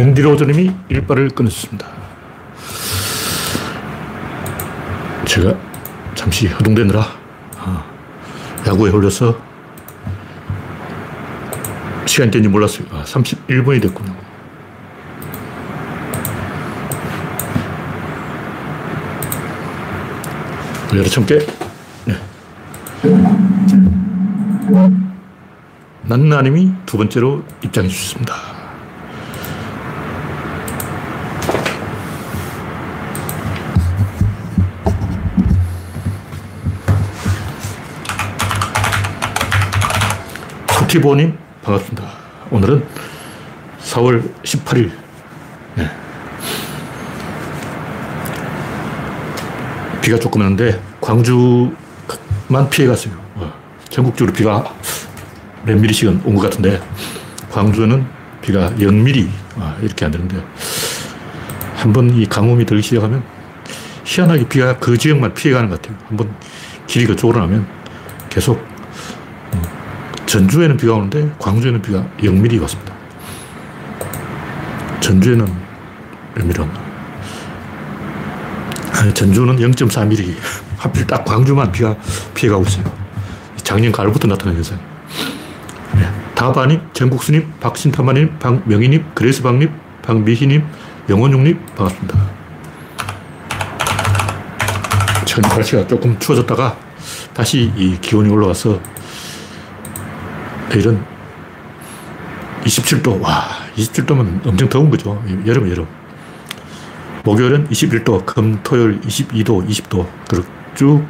앤디 로저님이 일발을 끊었습니다. 제가 잠시 허둥대느라 아, 야구에 홀려서 시간이 된지 몰랐어요. 아, 31분이 됐군요. 여러 참깨. 네. 난나님이 두 번째로 입장해 주셨습니다. 티보님 반갑습니다. 오늘은 4월 18일. 네. 비가 조금 왔는데 광주만 피해갔어요. 어, 전국적으로 비가 몇 미리씩은 온 것 같은데 광주는 비가 0미리 아, 이렇게 안 되는데 한번 이 강움이 들기 시작하면 희한하게 비가 그 지역만 피해가는 것 같아요. 한번 길이 그쪽으로 나면 계속 어, 전주에는 비가 오는데 광주에는 비가 0미리 왔습니다. 전주에는 몇 미리 왔나? 아, 전주는 0.4mm. 하필 딱 광주만 비가 피해가고 있어요. 작년 가을부터 나타난 현상. 네. 다바님, 전국수님, 박신타마님, 박명희님, 그레스방님, 박미희님, 영원용님, 반갑습니다. 최근 날씨가 조금 추워졌다가 다시 이 기온이 올라와서 내일은 27도, 와, 27도면 엄청 더운 거죠. 여름, 여름. 목요일은 21도, 금, 토요일 22도, 20도, 그리고 쭉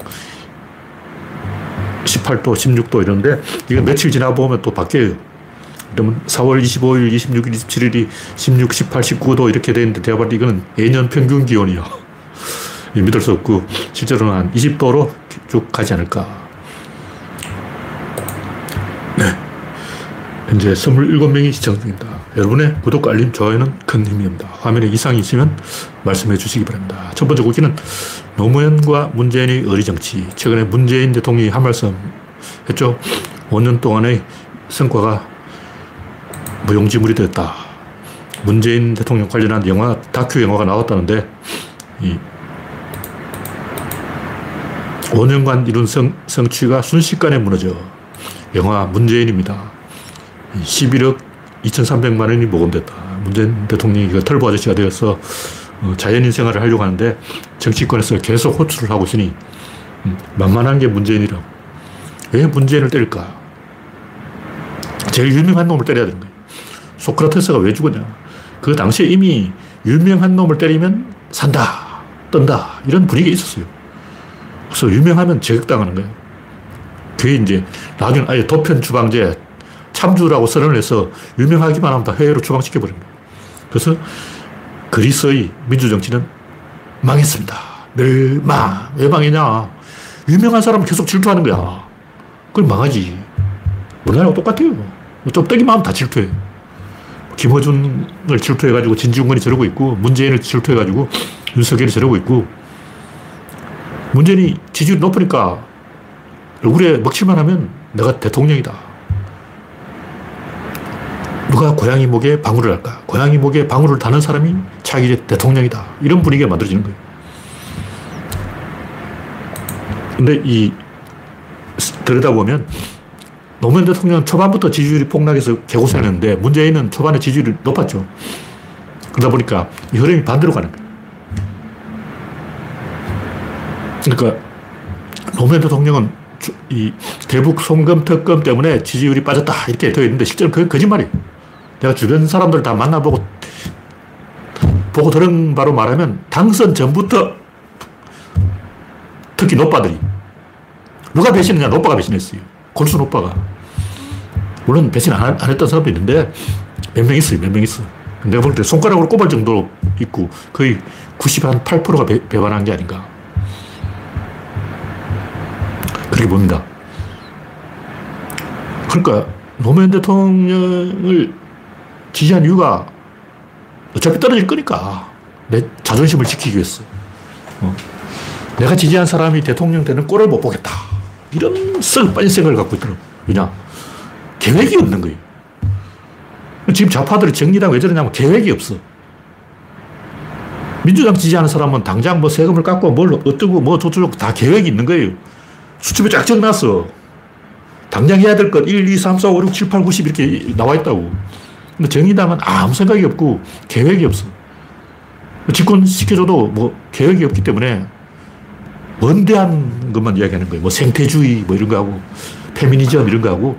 18도, 16도 이런데, 이거 며칠 지나 보면 또 바뀌어요. 그러면 4월 25일, 26일, 27일이 16, 18, 19도 이렇게 되는데, 봤을 때 이거는 예년 평균 기온이요. 믿을 수 없고, 실제로는 한 20도로 쭉 가지 않을까. 현재 27명이 시청 중입니다. 여러분의 구독과 알림, 좋아요는 큰 힘입니다. 화면에 이상이 있으면 말씀해 주시기 바랍니다. 첫 번째 국기는 노무현과 문재인의 어리정치. 최근에 문재인 대통령이 한 말씀 했죠. 5년 동안의 성과가 무용지물이 됐다. 문재인 대통령 관련한 영화, 다큐 영화가 나왔다는데, 이 5년간 이룬 성, 성취가 순식간에 무너져. 영화 문재인입니다. 11억 2,300만 원이 모금됐다. 문재인 대통령이 그 털보 아저씨가 되어서 어, 자연인 생활을 하려고 하는데 정치권에서 계속 호출을 하고 있으니 음, 만만한 게 문재인이라고. 왜 문재인을 때릴까? 제일 유명한 놈을 때려야 되는 거예요. 소크라테스가 왜 죽었냐? 그 당시에 이미 유명한 놈을 때리면 산다, 뜬다, 이런 분위기가 있었어요. 그래서 유명하면 제격당하는 거예요. 그게 이제 나중에 아예 도편 추방제, 참주라고 선언을 해서 유명하기만 하면 다 해외로 추방시켜버립니다. 그래서 그리스의 민주정치는 망했습니다. 멸망. 왜 망했냐? 유명한 사람은 계속 질투하는 거야. 그럼 망하지. 우리나라랑 똑같아요. 좀 뜨기만 하면 다 질투해. 김어준을 질투해가지고 진중권이 저러고 있고, 문재인을 질투해가지고 윤석열이 저러고 있고, 문재인이 지지율이 높으니까 얼굴에 먹칠만 하면 내가 대통령이다. 누가 고양이 목에 방울을 할까? 고양이 목에 방울을 다는 사람이 차기 대통령이다. 이런 분위기가 만들어지는 거예요. 근데 이, 들여다보면 노무현 대통령은 초반부터 지지율이 폭락해서 개고생했는데 문재인은 초반에 지지율이 높았죠. 그러다 보니까 이 흐름이 반대로 가는 거예요. 그러니까 노무현 대통령은 이 대북 송금 특검 때문에 지지율이 빠졌다 이렇게 되어 있는데 실제로 그건 거짓말이에요. 내가 주변 사람들 다 만나보고 보고 들은 바로 말하면 당선 전부터 특히 노빠들이 누가 배신했냐? 노빠가 배신했어요. 골순 오빠가. 물론 배신 안, 안 했던 사람도 있는데 몇 명 있어요. 몇 명 있어. 내가 볼 때 손가락으로 꼽을 정도로 있고 거의 98%가 배, 배반한 게 아닌가. 그렇게 봅니다. 그러니까 노무현 대통령을 지지한 이유가 어차피 떨어질 거니까 내 자존심을 지키기 위해서. 어. 내가 지지한 사람이 대통령 되는 꼴을 못 보겠다. 이런 썩 빠진 생각을 갖고 있더라고. 왜냐? 계획이 없는 거예요. 지금 좌파들이 정의당 왜 저러냐면 계획이 없어. 민주당 지지하는 사람은 당장 뭐 세금을 깎고 뭘 어쩌고 뭐 저쩌고 다 계획이 있는 거예요. 수첩에 쫙 적어놨어. 당장 해야 될 것 1, 2, 3, 4, 5, 6, 7, 8, 90 이렇게 나와 있다고. 근데 정의당은 아무 생각이 없고 계획이 없어. 집권 시켜줘도 뭐 계획이 없기 때문에 원대한 것만 이야기하는 거예요. 뭐 생태주의 뭐 이런 거 하고 페미니즘 이런 거 하고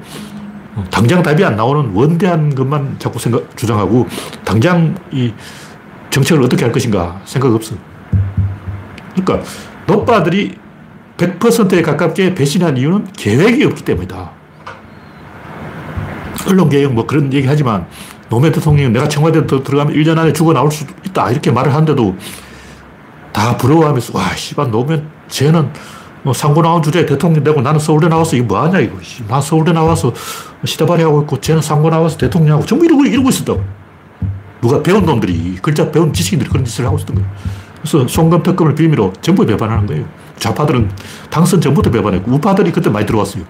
당장 답이 안 나오는 원대한 것만 자꾸 생각, 주장하고 당장 이 정책을 어떻게 할 것인가 생각 없어. 그러니까 노빠들이 100%에 가깝게 배신한 이유는 계획이 없기 때문이다. 언론개혁 뭐 그런 얘기 하지만 노무현 대통령이 내가 청와대 들어가면 1년 안에 죽어 나올 수 있다. 이렇게 말을 하는데도 다 부러워하면서 와, 씨발, 노무현 쟤는 뭐 상고 나온 주제에 대통령 되고 나는 서울대 나와서 이게 뭐하냐, 이거. 난 서울대 나와서 시다발이 하고 있고 쟤는 상고 나와서 대통령 하고 전부 이러고, 이러고 있었다고. 누가 배운 놈들이, 글자 배운 지식인들이 그런 짓을 하고 있었던 거예요. 그래서 송금 특검을 빌미로 전부 배반하는 거예요. 좌파들은 당선 전부터 배반했고, 우파들이 그때 많이 들어왔어요.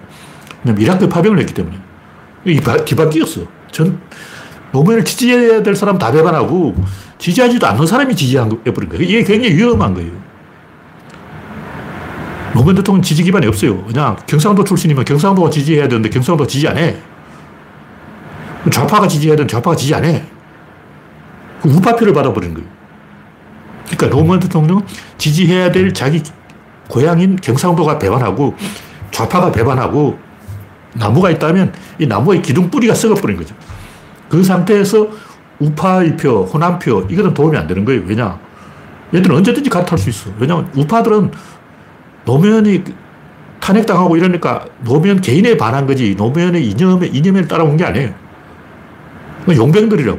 왜냐면 이라크 파병을 했기 때문에. 이 뒤바뀌었어. 전 노무현을 지지해야 될 사람 다 배반하고 지지하지도 않는 사람이 지지해버린 거예요. 이게 굉장히 위험한 거예요. 노무현 대통령 지지 기반이 없어요. 그냥 경상도 출신이면 경상도가 지지해야 되는데 경상도가 지지 안 해. 좌파가 지지해야 되는데 좌파가 지지 안 해. 우파표를 받아버리는 거예요. 그러니까 노무현 대통령은 지지해야 될 자기 고향인 경상도가 배반하고 좌파가 배반하고 나무가 있다면 이 나무의 기둥 뿌리가 썩어버린 거죠. 그 상태에서 우파의 표, 호남표, 이거는 도움이 안 되는 거예요. 왜냐? 얘들은 언제든지 갈아탈 수 있어. 왜냐면 우파들은 노무현이 탄핵당하고 이러니까 노무현 개인에 반한 거지 노무현의 이념에, 이념에 따라온 게 아니에요. 용병들이라고.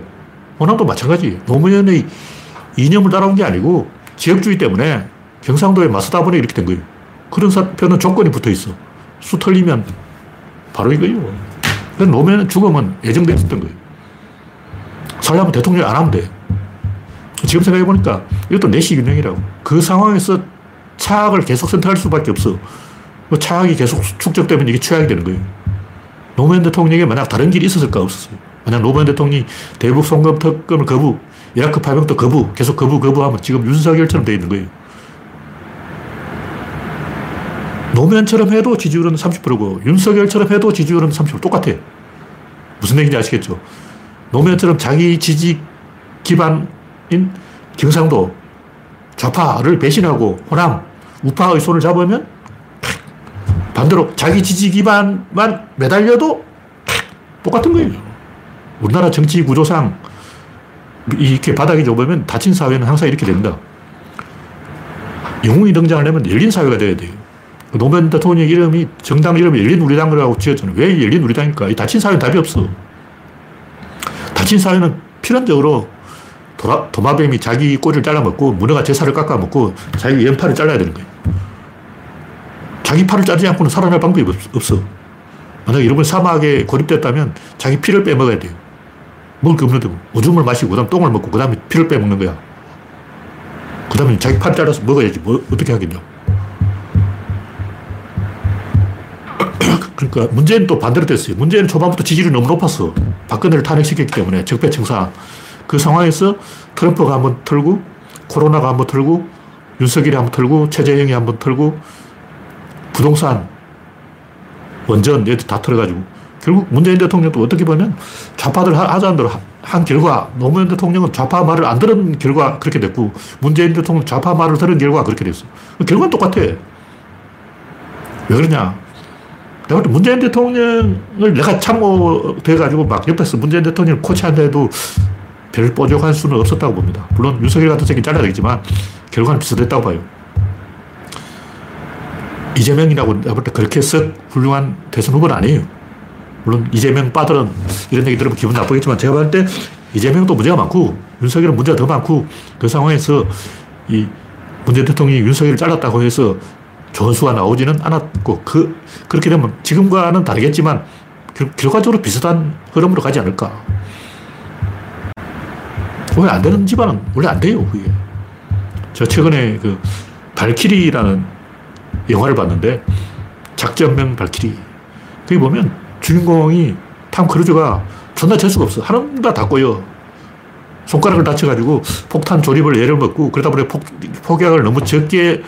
호남도 마찬가지. 노무현의 이념을 따라온 게 아니고 지역주의 때문에 경상도에 맞서다 보니 이렇게 된 거예요. 그런 사표는 조건이 붙어 있어. 수 털리면 바로 이거예요. 노무현 죽으면 예정돼 있었던 거예요. 살려면 대통령 안 하면 돼. 지금 생각해보니까 이것도 내시 균형이라고. 그 상황에서 차악을 계속 선택할 수밖에 없어. 그 차악이 계속 축적되면 이게 최악이 되는 거예요. 노무현 대통령이 만약 다른 길이 있었을까 없었어요. 만약 노무현 대통령이 대북 송금 특검을 거부, 이라크 파병도 거부, 계속 거부, 거부하면 지금 윤석열처럼 돼 있는 거예요. 노무현처럼 해도 지지율은 30%고 윤석열처럼 해도 지지율은 30% 똑같아. 무슨 얘기인지 아시겠죠? 노무현처럼 자기 지지 기반인 경상도 좌파를 배신하고 호남, 우파의 손을 잡으면 반대로 자기 지지 기반만 매달려도 똑같은 거예요. 우리나라 정치 구조상 이렇게 바닥이 좁으면 닫힌 사회는 항상 이렇게 됩니다. 영웅이 등장하려면 열린 사회가 돼야 돼요. 노무현 대통령 이름이 정당 이름이 열린 우리당이라고 지었잖아요. 왜 열린 우리당일까? 이 닫힌 사회는 답이 없어. 닫힌 사회는 필연적으로 도라, 도마뱀이 자기 꼬리를 잘라먹고 문어가 제 살을 깎아먹고 자기 왼팔을 잘라야 되는 거예요. 자기 팔을 자르지 않고는 살아날 방법이 없 어. 만약에 여러분 사막에 고립됐다면 자기 피를 빼먹어야 돼요. 먹을 게 없는데 오줌을 마시고 그 다음 똥을 먹고 그 다음에 피를 빼먹는 거야. 그 다음에 자기 팔 잘라서 먹어야지. 뭐, 어떻게 하겠냐. 그러니까 문재인 또 반대로 됐어요. 문재인 초반부터 지지율이 너무 높았어. 박근혜를 탄핵시켰기 때문에 적폐청사. 그 상황에서 트럼프가 한번 털고 코로나가 한번 털고 윤석열이 한번 털고 최재형이 한번 털고 부동산 원전 얘들 다 털어가지고 결국 문재인 대통령도 어떻게 보면 좌파들 하자는 대로 한 결과 노무현 대통령은 좌파 말을 안 들은 결과 그렇게 됐고 문재인 대통령 좌파 말을 들은 결과 그렇게 됐어. 결과는 똑같아. 왜 그러냐. 내가 볼때 문재인 대통령을 내가 참모돼가지고 막 옆에서 문재인 대통령 코치한데도 별 뽀족할 수는 없었다고 봅니다. 물론 윤석열 같은 새끼 잘라야 되겠지만 결과는 비슷했다고 봐요. 이재명이라고 내가 볼 때 그렇게 썩 훌륭한 대선 후보는 아니에요. 물론 이재명 빠들은 이런 얘기 들으면 기분 나쁘겠지만 제가 봤을 때 이재명도 문제가 많고 윤석열은 문제가 더 많고 그 상황에서 이 문재인 대통령이 윤석열을 잘랐다고 해서 전수가 나오지는 않았고, 그, 그렇게 되면 지금과는 다르겠지만, 결, 결과적으로 비슷한 흐름으로 가지 않을까. 왜 안 되는 집안은 원래 안 돼요, 그게. 저 최근에 그, 발키리라는 영화를 봤는데, 작전명 발키리. 거기 보면 주인공이 탐 크루즈가 존나 재수가 없어. 하는 거다 꼬여. 손가락을 다쳐가지고 폭탄 조립을 예를 먹고 그러다 보니 폭, 폭약을 너무 적게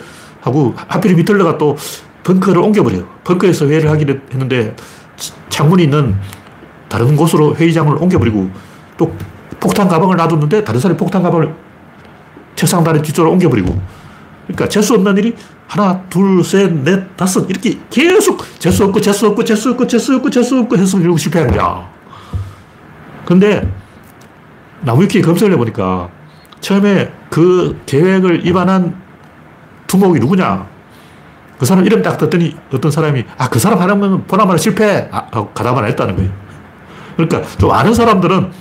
하고 하필 밑들러가 또 벙커를 옮겨버려요. 벙커에서 회의를 하기로 했는데 창문이 있는 다른 곳으로 회의장을 옮겨버리고 또 폭탄 가방을 놔뒀는데 다른 사람이 폭탄 가방을 책상 다리 뒤쪽으로 옮겨버리고 그러니까 재수 없는 일이 하나, 둘, 셋, 넷, 다섯 이렇게 계속 재수 없고 재수 없고 재수 없고 재수 없고 재수 없고 해서 결국 실패한 거야. 근데 나무위키 검색을 해보니까 처음에 그 계획을 입안한 두목이 누구냐? 그 사람 이름 딱 듣더니 어떤 사람이 아, 그 사람 하나면 보나마나 실패! 아, 가다만 했다는 거예요. 그러니까 좀 아는 사람들은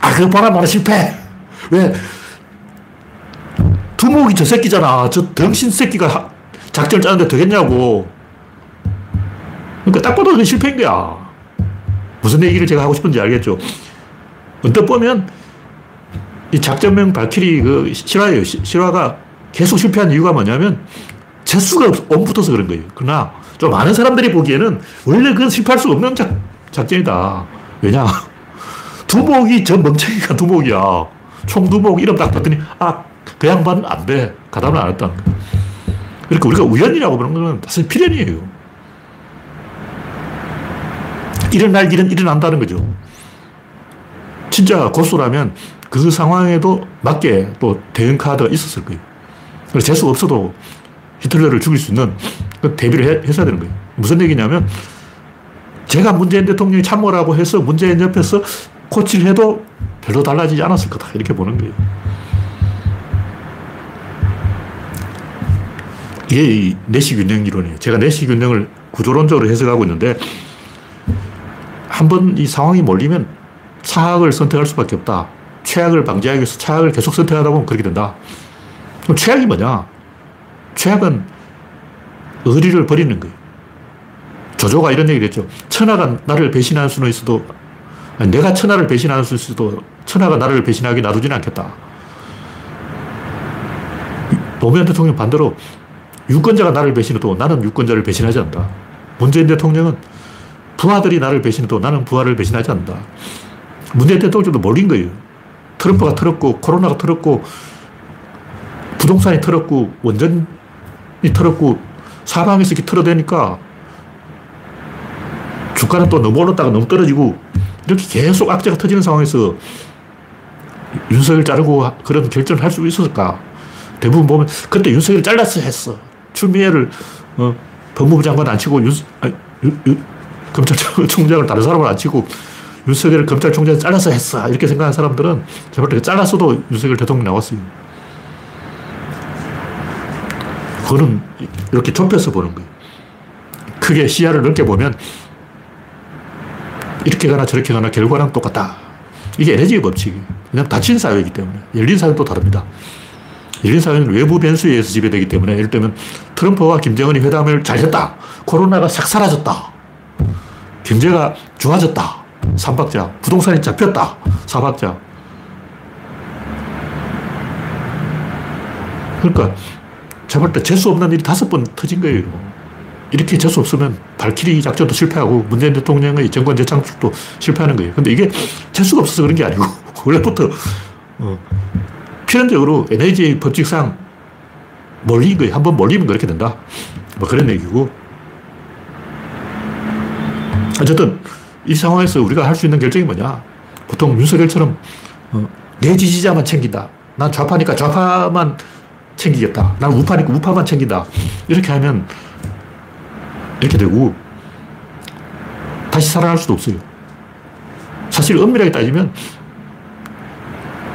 아, 그 보나마나 실패! 왜? 두목이 저 새끼잖아. 저 덩신 새끼가 작전을 짜는데 되겠냐고. 그러니까 딱 봐도 그 실패인 거야. 무슨 얘기를 제가 하고 싶은지 알겠죠? 언뜻 보면 이 작전명 발키리 그 실화예요. 실화가 계속 실패한 이유가 뭐냐면 재수가 옴붙어서 그런 거예요. 그러나 좀 많은 사람들이 보기에는 원래 그건 실패할 수 없는 작, 작전이다. 왜냐? 두목이 저 멍청이가 두목이야. 총두목 이름 딱 봤더니 아, 그 양반은 안 돼. 가담을 안 했다는 거야. 그러니까 우리가 우연이라고 보는 거는 사실 필연이에요. 일어날 일은 일어난다는 거죠. 진짜 고수라면 그 상황에도 맞게 또 대응 카드가 있었을 거예요. 재수 없어도 히틀러를 죽일 수 있는 그 대비를 해, 했어야 되는 거예요. 무슨 얘기냐면 제가 문재인 대통령이 참모라고 해서 문재인 옆에서 코치를 해도 별로 달라지지 않았을 거다. 이렇게 보는 거예요. 이게 내시 균형 이론이에요. 제가 내시 균형을 구조론적으로 해석하고 있는데 한 번 이 상황이 몰리면 차악을 선택할 수밖에 없다. 최악을 방지하기 위해서 차악을 계속 선택하다 보면 그렇게 된다. 그럼 최악이 뭐냐? 최악은 의리를 버리는 거예요. 조조가 이런 얘기를 했죠. 천하가 나를 배신할 수는 있어도, 아니, 내가 천하를 배신할 수 있어도 천하가 나를 배신하게 놔두지는 않겠다. 노무현 대통령 반대로 유권자가 나를 배신해도 나는 유권자를 배신하지 않는다. 문재인 대통령은 부하들이 나를 배신해도 나는 부하를 배신하지 않는다. 문재인 대통령도 몰린 거예요. 트럼프가 털었고, 코로나가 털었고, 부동산이 털었고, 원전이 털었고, 사방에서 이렇게 털어대니까 주가는 또 너무 올랐다가 너무 떨어지고, 이렇게 계속 악재가 터지는 상황에서 윤석열 자르고 그런 결정을 할 수 있었을까? 대부분 보면, 그때 윤석열 잘랐어 했어. 추미애를, 어, 법무부 장관 안 치고 윤, 아니, 윤, 윤, 검찰총장을 다른 사람을 안 치고 윤석열 검찰총장 잘라서 했어. 이렇게 생각하는 사람들은 제발 때 잘랐어도 윤석열 대통령 나왔어요. 그거는 이렇게 좁혀서 보는 거예요. 크게 시야를 넓게 보면 이렇게 가나 저렇게 가나 결과는 똑같다. 이게 에너지의 법칙이에요. 그냥 닫힌 사회이기 때문에. 열린 사회는 또 다릅니다. 열린 사회는 외부 변수에 의해서 지배되기 때문에 예를 들면 트럼프와 김정은이 회담을 잘 했다. 코로나가 싹 사라졌다. 경제가 좋아졌다. 삼박자. 부동산이 잡혔다. 사박자. 그러니까 잡을 때 재수 없는 일이 다섯 번 터진 거예요. 이렇게 재수 없으면 발키리 작전도 실패하고 문재인 대통령의 정권 재창출도 실패하는 거예요. 근데 이게 재수가 없어서 그런 게 아니고 원래부터 어, 필연적으로 에너지 법칙상 몰린 거예요. 한번 몰리면 그렇게 된다. 뭐 그런 얘기고. 어쨌든 이 상황에서 우리가 할 수 있는 결정이 뭐냐. 보통 윤석열처럼 어, 내 지지자만 챙긴다. 난 좌파니까 좌파만 챙기겠다. 난 우파니까 우파만 챙긴다. 이렇게 하면 이렇게 되고 다시 살아날 수도 없어요. 사실 엄밀하게 따지면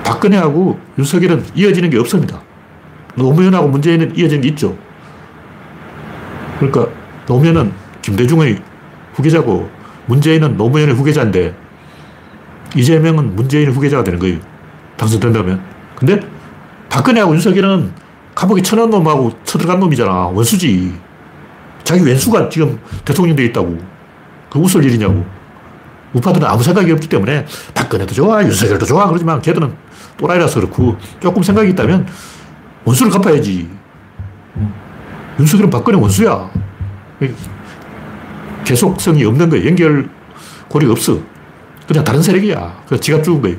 박근혜하고 윤석열은 이어지는 게 없습니다. 노무현하고 문재인은 이어지는 게 있죠. 그러니까 노무현은 김대중의 후계자고 문재인은 노무현의 후계자인데 이재명은 문재인의 후계자가 되는 거예요. 당선된다면. 근데 박근혜하고 윤석열은 감옥에 쳐넣은 놈하고 쳐들어간 놈이잖아. 원수지. 자기 왼수가 지금 대통령 돼 있다고. 그 웃을 일이냐고. 우파들은 아무 생각이 없기 때문에 박근혜도 좋아, 윤석열도 좋아. 그러지만 걔들은 또라이라서 그렇고 조금 생각이 있다면 원수를 갚아야지. 윤석열은 박근혜 원수야. 계속성이 없는 거예요. 연결 고리가 없어. 그냥 다른 세력이야. 그 지갑 죽은 거예요.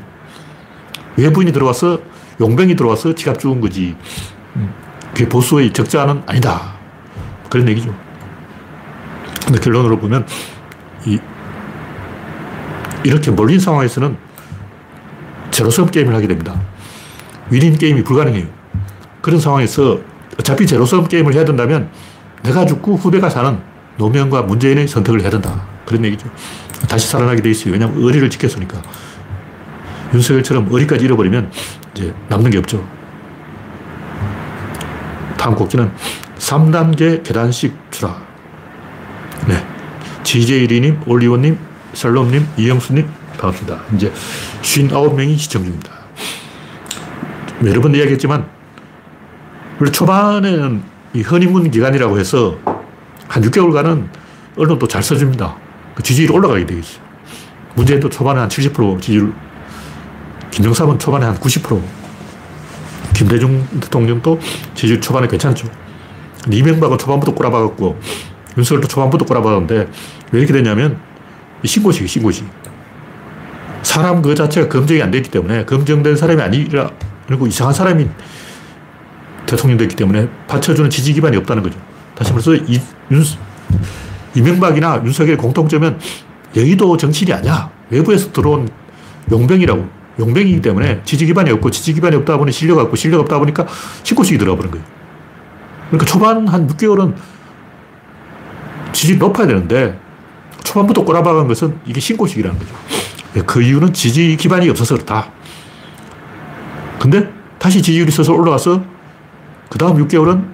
외부인이 들어와서 용병이 들어와서 지갑 죽은 거지. 음, 그게 보수의 적자는 아니다. 그런 얘기죠. 근데 결론으로 보면 이, 이렇게 몰린 상황에서는 제로섬 게임을 하게 됩니다. 위닝 게임이 불가능해요. 그런 상황에서 어차피 제로섬 게임을 해야 된다면 내가 죽고 후배가 사는 노무현과 문재인의 선택을 해야 된다. 그런 얘기죠. 다시 살아나게 돼 있어요. 왜냐하면 의리를 지켰으니까. 윤석열처럼 의리까지 잃어버리면 이제 남는 게 없죠. 다음 곡기는 3단계 계단식 추락. 네. GJ리님, 올리원님, 살롬님, 이영수님, 반갑습니다. 이제 59명이 시청 중입니다. 여러 번 이야기했지만, 원래 초반에는 이 허니문 기간이라고 해서 한 6개월간은 언론도 잘 써줍니다. 그 지지율이 올라가게 되어 있어요. 문재인도 초반에 한 70% 지지율, 김정삼은 초반에 한 90%, 김대중 대통령도 지지율 초반에 괜찮죠. 이명박은 초반부터 꼬라박았고, 윤석열도 초반부터 꼬라박았는데, 왜 이렇게 됐냐면, 신고식, 신고식. 사람 그 자체가 검증이 안 됐기 때문에, 검증된 사람이 아니라, 그리고 이상한 사람이 대통령 됐기 때문에 받쳐주는 지지 기반이 없다는 거죠. 다시 말해서 이, 윤, 이명박이나 윤석열 공통점은 여의도 정치인이 아니야. 외부에서 들어온 용병이라고. 용병이기 때문에 지지 기반이 없고 지지 기반이 없다 보니 실력 없고 실력 없다 보니까 신고식이 들어가 버린 거예요. 그러니까 초반 한 6개월은 지지 높아야 되는데 초반부터 꼬라박은 것은 이게 신고식이라는 거죠. 그 이유는 지지 기반이 없어서 그렇다. 근데 다시 지지율이 서서 올라가서 그 다음 6개월은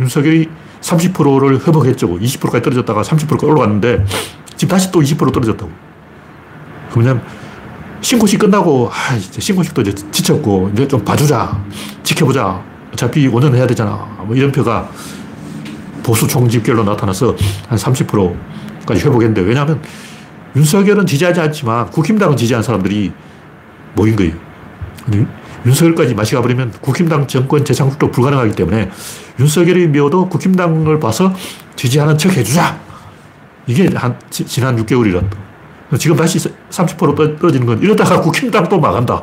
윤석열이 30%를 회복했죠. 20%까지 떨어졌다가 30%까지 올라갔는데 지금 다시 또 20% 떨어졌다고. 그러면 신고식 끝나고 아, 이제 신고식도 이제 지쳤고 이제 좀 봐주자. 지켜보자. 어차피 5년 해야 되잖아. 뭐 이런 표가 보수 총집결로 나타나서 한 30%까지 회복했는데 왜냐하면 윤석열은 지지하지 않지만 국힘당은 지지한 사람들이 모인 거예요. 윤석열까지 마시 가버리면 국힘당 정권 재창출도 불가능하기 때문에 윤석열이 미워도 국힘당을 봐서 지지하는 척 해주자. 이게 한, 지난 6개월이란. 지금 다시 30% 떨어지는 건 이러다가 국힘당 또 망한다.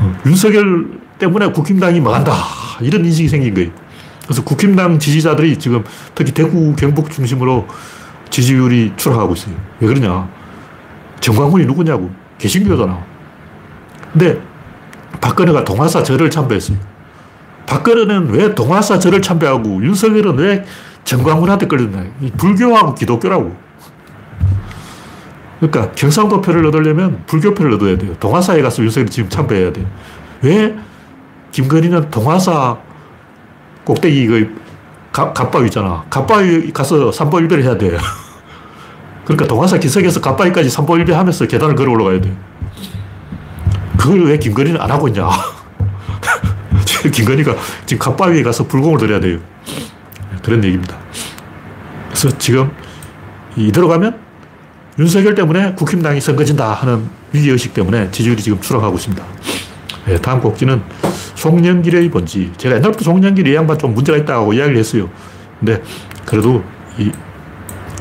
어, 윤석열 때문에 국힘당이 망한다. 이런 인식이 생긴 거예요. 그래서 국힘당 지지자들이 지금 특히 대구, 경북 중심으로 지지율이 추락하고 있어요. 왜 그러냐. 정광훈이 누구냐고. 개신교잖아. 근데 박근혜가 동화사 절을 참배했어요. 박근혜는 왜 동화사 절을 참배하고 윤석열은 왜 정광훈한테 끌렸나. 불교하고 기독교라고. 그러니까 경상도 표를 얻으려면 불교 표를 얻어야 돼요. 동화사에 가서 윤석열이 지금 참배해야 돼요. 왜 김건희는 동화사 꼭대기 그 갑바위 있잖아. 갑바위 가서 삼보일배를 해야 돼. 그러니까 동화사 기석에서 갑바위까지 삼보일배 하면서 계단을 걸어 올라가야 돼. 그걸 왜 김건희는 안 하고 있냐. 김건희가 지금 갑바위에 가서 불공을 들여야 돼요. 그런 얘기입니다. 그래서 지금 이대로 가면 윤석열 때문에 국힘당이 선거진다 하는 위기의식 때문에 지지율이 지금 추락하고 있습니다. 네, 다음 곡지는 송영길의 본지. 제가 옛날부터 송영길 이 양반 좀 문제가 있다고 이야기를 했어요. 근데 그래도 이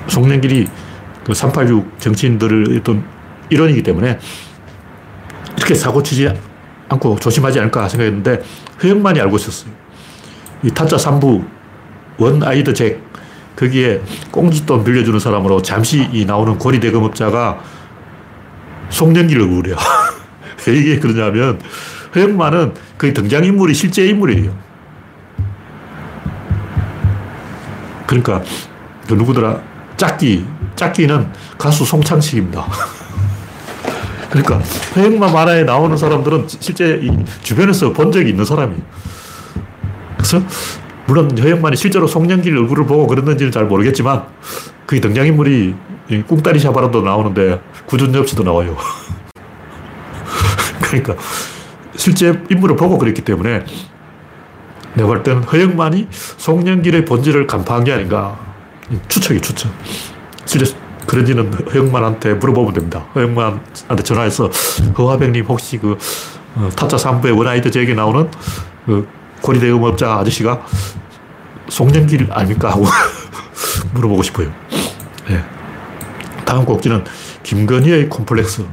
송영길이 그 386 정치인들을 어떤 일원이기 때문에 이렇게 사고 치지 않고 조심하지 않을까 생각했는데 허영만이 알고 있었어요. 이 타짜 3부 원 아이드 잭 거기에 꽁짓돈 빌려주는 사람으로 잠시 이 나오는 고리 대금업자가 송영길 얼굴이야. 왜 이게 그러냐면 허영만은 그 등장인물이 실제 인물이에요. 그러니까 그 누구더라 짝기 짝기는 가수 송창식입니다. 그러니까 허영만 만화에 나오는 사람들은 실제 주변에서 본 적이 있는 사람이에요. 그래서 물론 허영만이 실제로 송영길 얼굴을 보고 그랬는지는 잘 모르겠지만 그 등장인물이 꿍따리 샤바람도 나오는데 구준엽 씨도 나와요. 그러니까 실제 인물을 보고 그랬기 때문에 내가 볼 때는 허영만이 송영길의 본질을 간파한 게 아닌가 추측이 추측. 실제 그런지는 허영만한테 물어보면 됩니다. 허영만한테 전화해서 허화백님 혹시 그 어, 타짜 3부의 원아이드 제게 나오는 그 고리대금업자 아저씨가 송영길 아닙니까? 하고 물어보고 싶어요. 네. 다음 곡지는 김건희의 콤플렉스.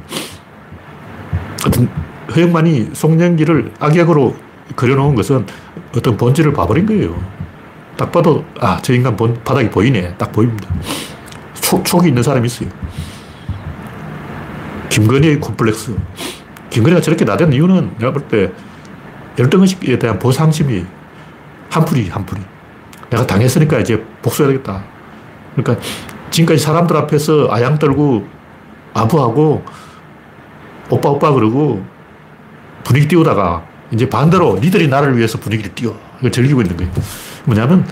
하여튼 허영만이 송영기를 악역으로 그려놓은 것은 어떤 본질을 봐버린 거예요. 딱 봐도 아, 저 인간 본, 바닥이 보이네. 딱 보입니다. 촉, 촉이 있는 사람이 있어요. 김건희의 콤플렉스. 김건희가 저렇게 나대는 이유는 내가 볼 때 열등의식에 대한 보상심이 한풀이, 한풀이. 내가 당했으니까 이제 복수해야 되겠다. 그러니까 지금까지 사람들 앞에서 아양 떨고 아부하고 오빠 오빠 그러고 분위기 띄우다가 이제 반대로 니들이 나를 위해서 분위기를 띄워. 이걸 즐기고 있는 거예요. 뭐냐면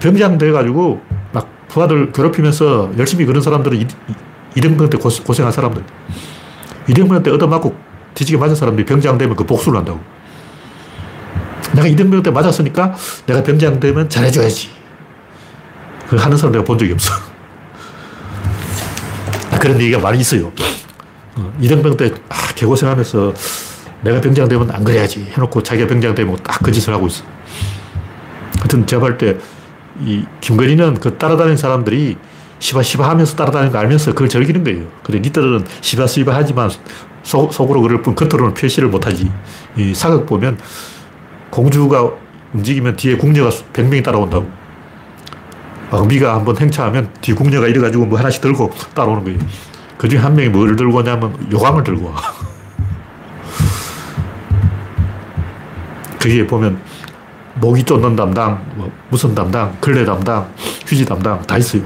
병장 돼가지고 막 부하들 괴롭히면서 열심히 그런 사람들은 이등병 때 고생한 사람들. 이등병 때 얻어맞고 뒤지게 맞은 사람들이 병장 되면 그 복수를 한다고. 내가 이등병 때 맞았으니까 내가 병장 되면 잘해줘야지. 그 하는 사람 내가 본 적이 없어. 아, 그런 얘기가 많이 있어요. 어, 이등병 때 아, 개고생하면서 내가 병장 되면 안 그래야지 해놓고 자기가 병장 되면 딱그 짓을 하고 있어. 하여튼 제가 볼 때, 이 김건희는 그 따라다니는 사람들이 시바 시바 하면서 따라다니는 거 알면서 그걸 즐기는 거예요. 그래, 니들은 시바 시바 하지만 속, 속으로 그럴 뿐 겉으로는 표시를 못 하지. 이 사극 보면 공주가 움직이면 뒤에 궁녀가 100명이 따라온다고. 왕비가 한번 행차하면 뒤 궁녀가 이래가지고 뭐 하나씩 들고 따라오는 거예요. 그 중에 한 명이 뭘 들고 오냐면 요강을 들고 와. 거기에 보면 모기 쫓는 담당, 뭐 무슨 담당, 걸레 담당, 휴지 담당 다 있어요.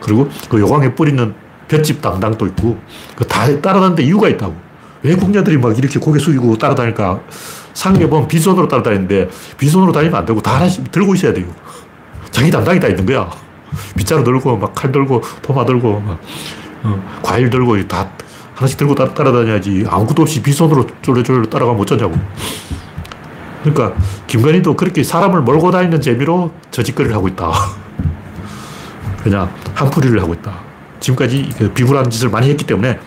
그리고 그 요강에 뿌리는 볏짚 담당도 있고 그 다 따라다니는데 이유가 있다고. 왜 국녀들이 막 이렇게 고개 숙이고 따라다닐까? 상에 보면 빈손으로 따라다니는데 빈손으로 다니면 안 되고 다 하나씩 들고 있어야 돼요. 자기 담당이 다 있는 거야. 빗자루 들고 막 칼 들고 도마 들고 막 어, 과일 들고 다 하나씩 들고 따라, 따라다녀야지 아무것도 없이 빈손으로 쫄래쫄래 따라가면 어쩌냐고. 그러니까 김건희도 그렇게 사람을 몰고 다니는 재미로 저 짓거리를 하고 있다. 그냥 한풀이를 하고 있다. 지금까지 그 비굴한 짓을 많이 했기 때문에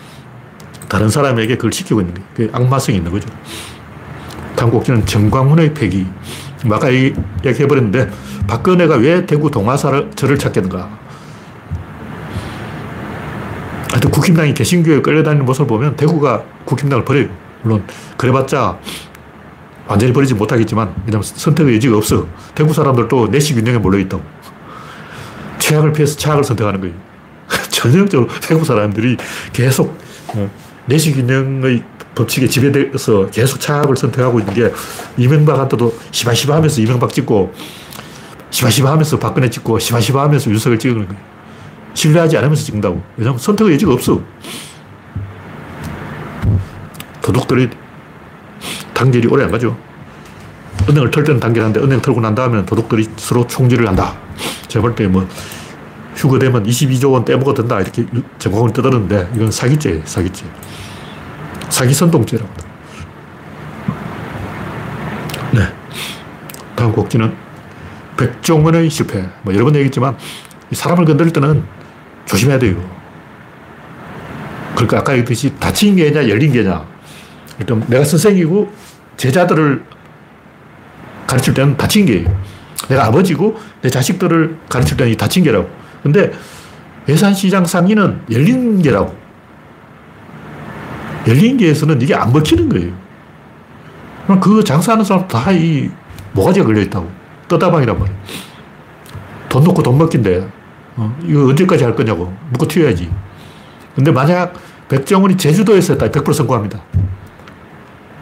다른 사람에게 그걸 시키고 있는 게 악마성이 있는 거죠. 곡지는 정광훈의 폐기. 아까 얘기해버렸는데 박근혜가 왜 대구 동화사를 저를 찾겠는가. 하여튼 국힘당이 개신교에 끌려다니는 모습을 보면 대구가 국힘당을 버려요. 물론 그래봤자 완전히 버리지 못하겠지만 왜냐하면 선택의 여지가 없어. 대구 사람들도 내시 균형에 몰려있다고. 최악을 피해서 최악을 선택하는 거예요. 전형적으로 대구 사람들이 계속 어, 내시 균형의 법칙에 지배돼서 계속 차악을 선택하고 있는 게 이명박한테도 시바시바 하면서 이명박 찍고 시바시바 하면서 박근혜 찍고 시바시바 하면서 윤석열 찍는 거예요. 신뢰하지 않으면서 찍는다고. 왜냐하면 선택의 여지가 없어. 도둑들이 단결이 오래 안 가죠. 은행을 털 때는 단결하는데 은행 털고 난 다음에는 도둑들이 서로 총질을 한다. 제가 볼 때 뭐 휴거되면 22조 원 떼먹어 된다. 이렇게 전공을 떠드는데 이건 사기죄예요. 사기죄. 사기선동죄라고 네. 다음 곡지는 백종원의 실패. 뭐 여러 번 얘기했지만 사람을 건드릴 때는 조심해야 돼요. 그러니까 아까 얘기했듯이 닫힌 게냐 열린 게냐. 일단 내가 선생이고 제자들을 가르칠 때는 다친 게예요. 내가 아버지고 내 자식들을 가르칠 때는 다친 게라고. 근데 예산시장 상인은 열린 게라고. 열린 게에서는 이게 안 먹히는 거예요. 그 장사하는 사람 다 이 모가지가 걸려있다고. 떠다방이란 말이에요. 돈 놓고 돈 먹긴데, 어, 이거 언제까지 할 거냐고. 묶어 튀어야지. 근데 만약 백정원이 제주도에서 했다. 100% 성공합니다.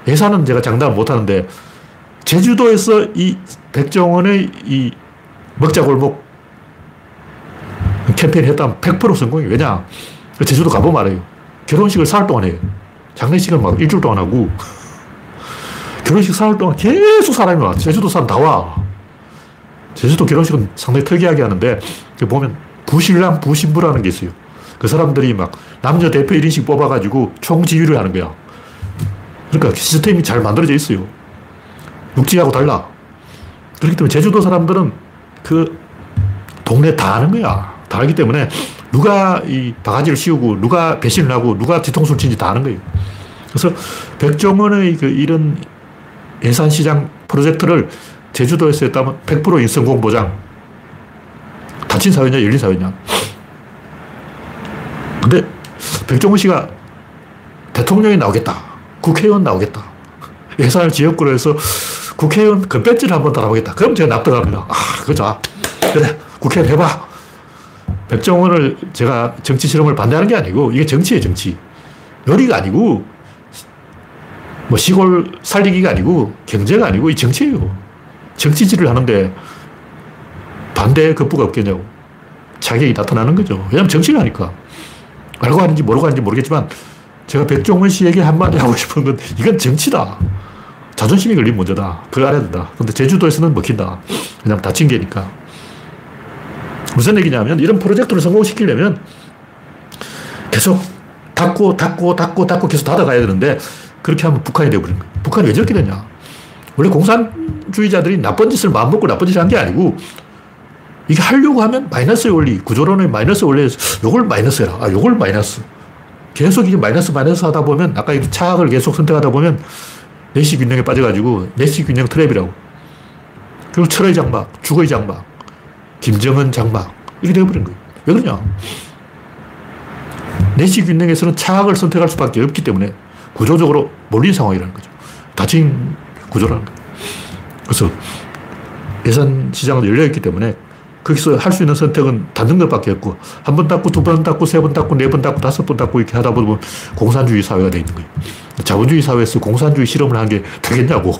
예산은 제가 장담 못 하는데, 제주도에서 이 백종원의 이 먹자골목 캠페인 했다면 100% 성공이에요. 왜냐? 제주도 가보면 알아요. 결혼식을 사흘 동안 해요. 장례식은 막 일주일 동안 하고, 결혼식 사흘 동안 계속 사람이 와. 제주도 사람 다 와. 제주도 결혼식은 상당히 특이하게 하는데, 보면 부신랑 부신부라는 게 있어요. 그 사람들이 막 남녀 대표 1인씩 뽑아가지고 총지휘를 하는 거야. 그러니까 시스템이 잘 만들어져 있어요. 육지하고 달라. 그렇기 때문에 제주도 사람들은 그 동네 다 아는 거야. 다 알기 때문에 누가 이 바가지를 씌우고 누가 배신을 하고 누가 뒤통수를 친지 다 아는 거예요. 그래서 백종원의 그 이런 예산시장 프로젝트를 제주도에서 했다면 100% 인성공 보장. 닫힌 사회냐, 열린 사회냐. 근데 백종원 씨가 대통령이 나오겠다. 국회의원 나오겠다. 예산을 지역구로 해서 국회의원 금배지를 한번 달아보겠다. 그럼 제가 납득합니다. 아, 그죠. 그래, 국회의원 해봐. 백종원을 제가 정치 실험을 반대하는 게 아니고 이게 정치예요, 정치. 요리가 아니고 뭐 시골 살리기가 아니고 경제가 아니고 이 정치예요. 정치질을 하는데 반대 급부가 없겠냐고. 자격이 나타나는 거죠. 왜냐면 정치가니까. 알고 하는지 모르고 하는지 모르겠지만 제가 백종원 씨에게 한마디 하고 싶은 건 이건 정치다. 자존심이 걸린 문제다. 그걸 알아야 된다. 근데 제주도에서는 먹힌다. 그냥 다친 게니까. 무슨 얘기냐면 이런 프로젝트를 성공시키려면 계속 닫고 닫고 닫고 닫고 계속 닫아가야 되는데 그렇게 하면 북한이 되어버린 거예요. 북한이 왜 저렇게 되냐. 원래 공산주의자들이 나쁜 짓을 마음먹고 나쁜 짓을 한 게 아니고 이게 하려고 하면 마이너스의 원리, 구조론의 마이너스 원리에서 요걸 마이너스 해라. 아, 요걸 마이너스. 계속 이게 마이너스 마이너스 하다 보면 아까 이 차악을 계속 선택하다 보면 내시 균형에 빠져가지고 내시 균형 트랩이라고. 그리고 철의 장막, 죽의 장막, 김정은 장막 이렇게 되어버린 거예요. 왜 그러냐? 내시 균형에서는 차악을 선택할 수밖에 없기 때문에 구조적으로 몰린 상황이라는 거죠. 닫힌 구조라는 거예요. 그래서 예산 시장은 열려있기 때문에 거기서 할 수 있는 선택은 닫는 것밖에 없고 한 번 닫고 두 번 닫고 세 번 닫고 네 번 닫고 다섯 번 닫고 이렇게 하다 보면 공산주의 사회가 되어 있는 거예요. 자본주의 사회에서 공산주의 실험을 하는 게 되겠냐고.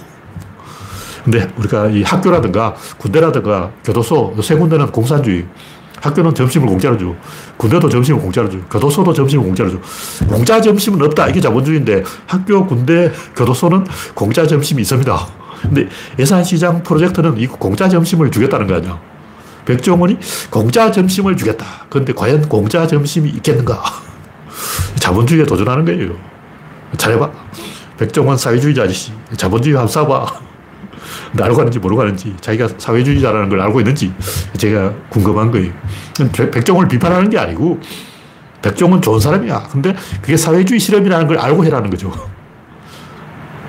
근데 우리가 이 학교라든가 군대라든가 교도소 세 군데는 공산주의. 학교는 점심을 공짜로 줘. 군대도 점심을 공짜로 줘. 교도소도 점심을 공짜로 줘. 공짜 점심은 없다. 이게 자본주의인데 학교, 군대, 교도소는 공짜 점심이 있습니다. 근데 예산시장 프로젝트는 이 공짜 점심을 주겠다는 거 아니야. 백종원이 공짜 점심을 주겠다. 그런데 과연 공짜 점심이 있겠는가? 자본주의에 도전하는 거예요. 잘해봐. 백종원 사회주의자 아저씨. 자본주의 한번 쏴봐. 근데 알고 가는지 모르고 가는지 자기가 사회주의자라는 걸 알고 있는지 제가 궁금한 거예요. 백종원을 비판하는 게 아니고 백종원 좋은 사람이야. 근데 그게 사회주의 실험이라는 걸 알고 해라는 거죠.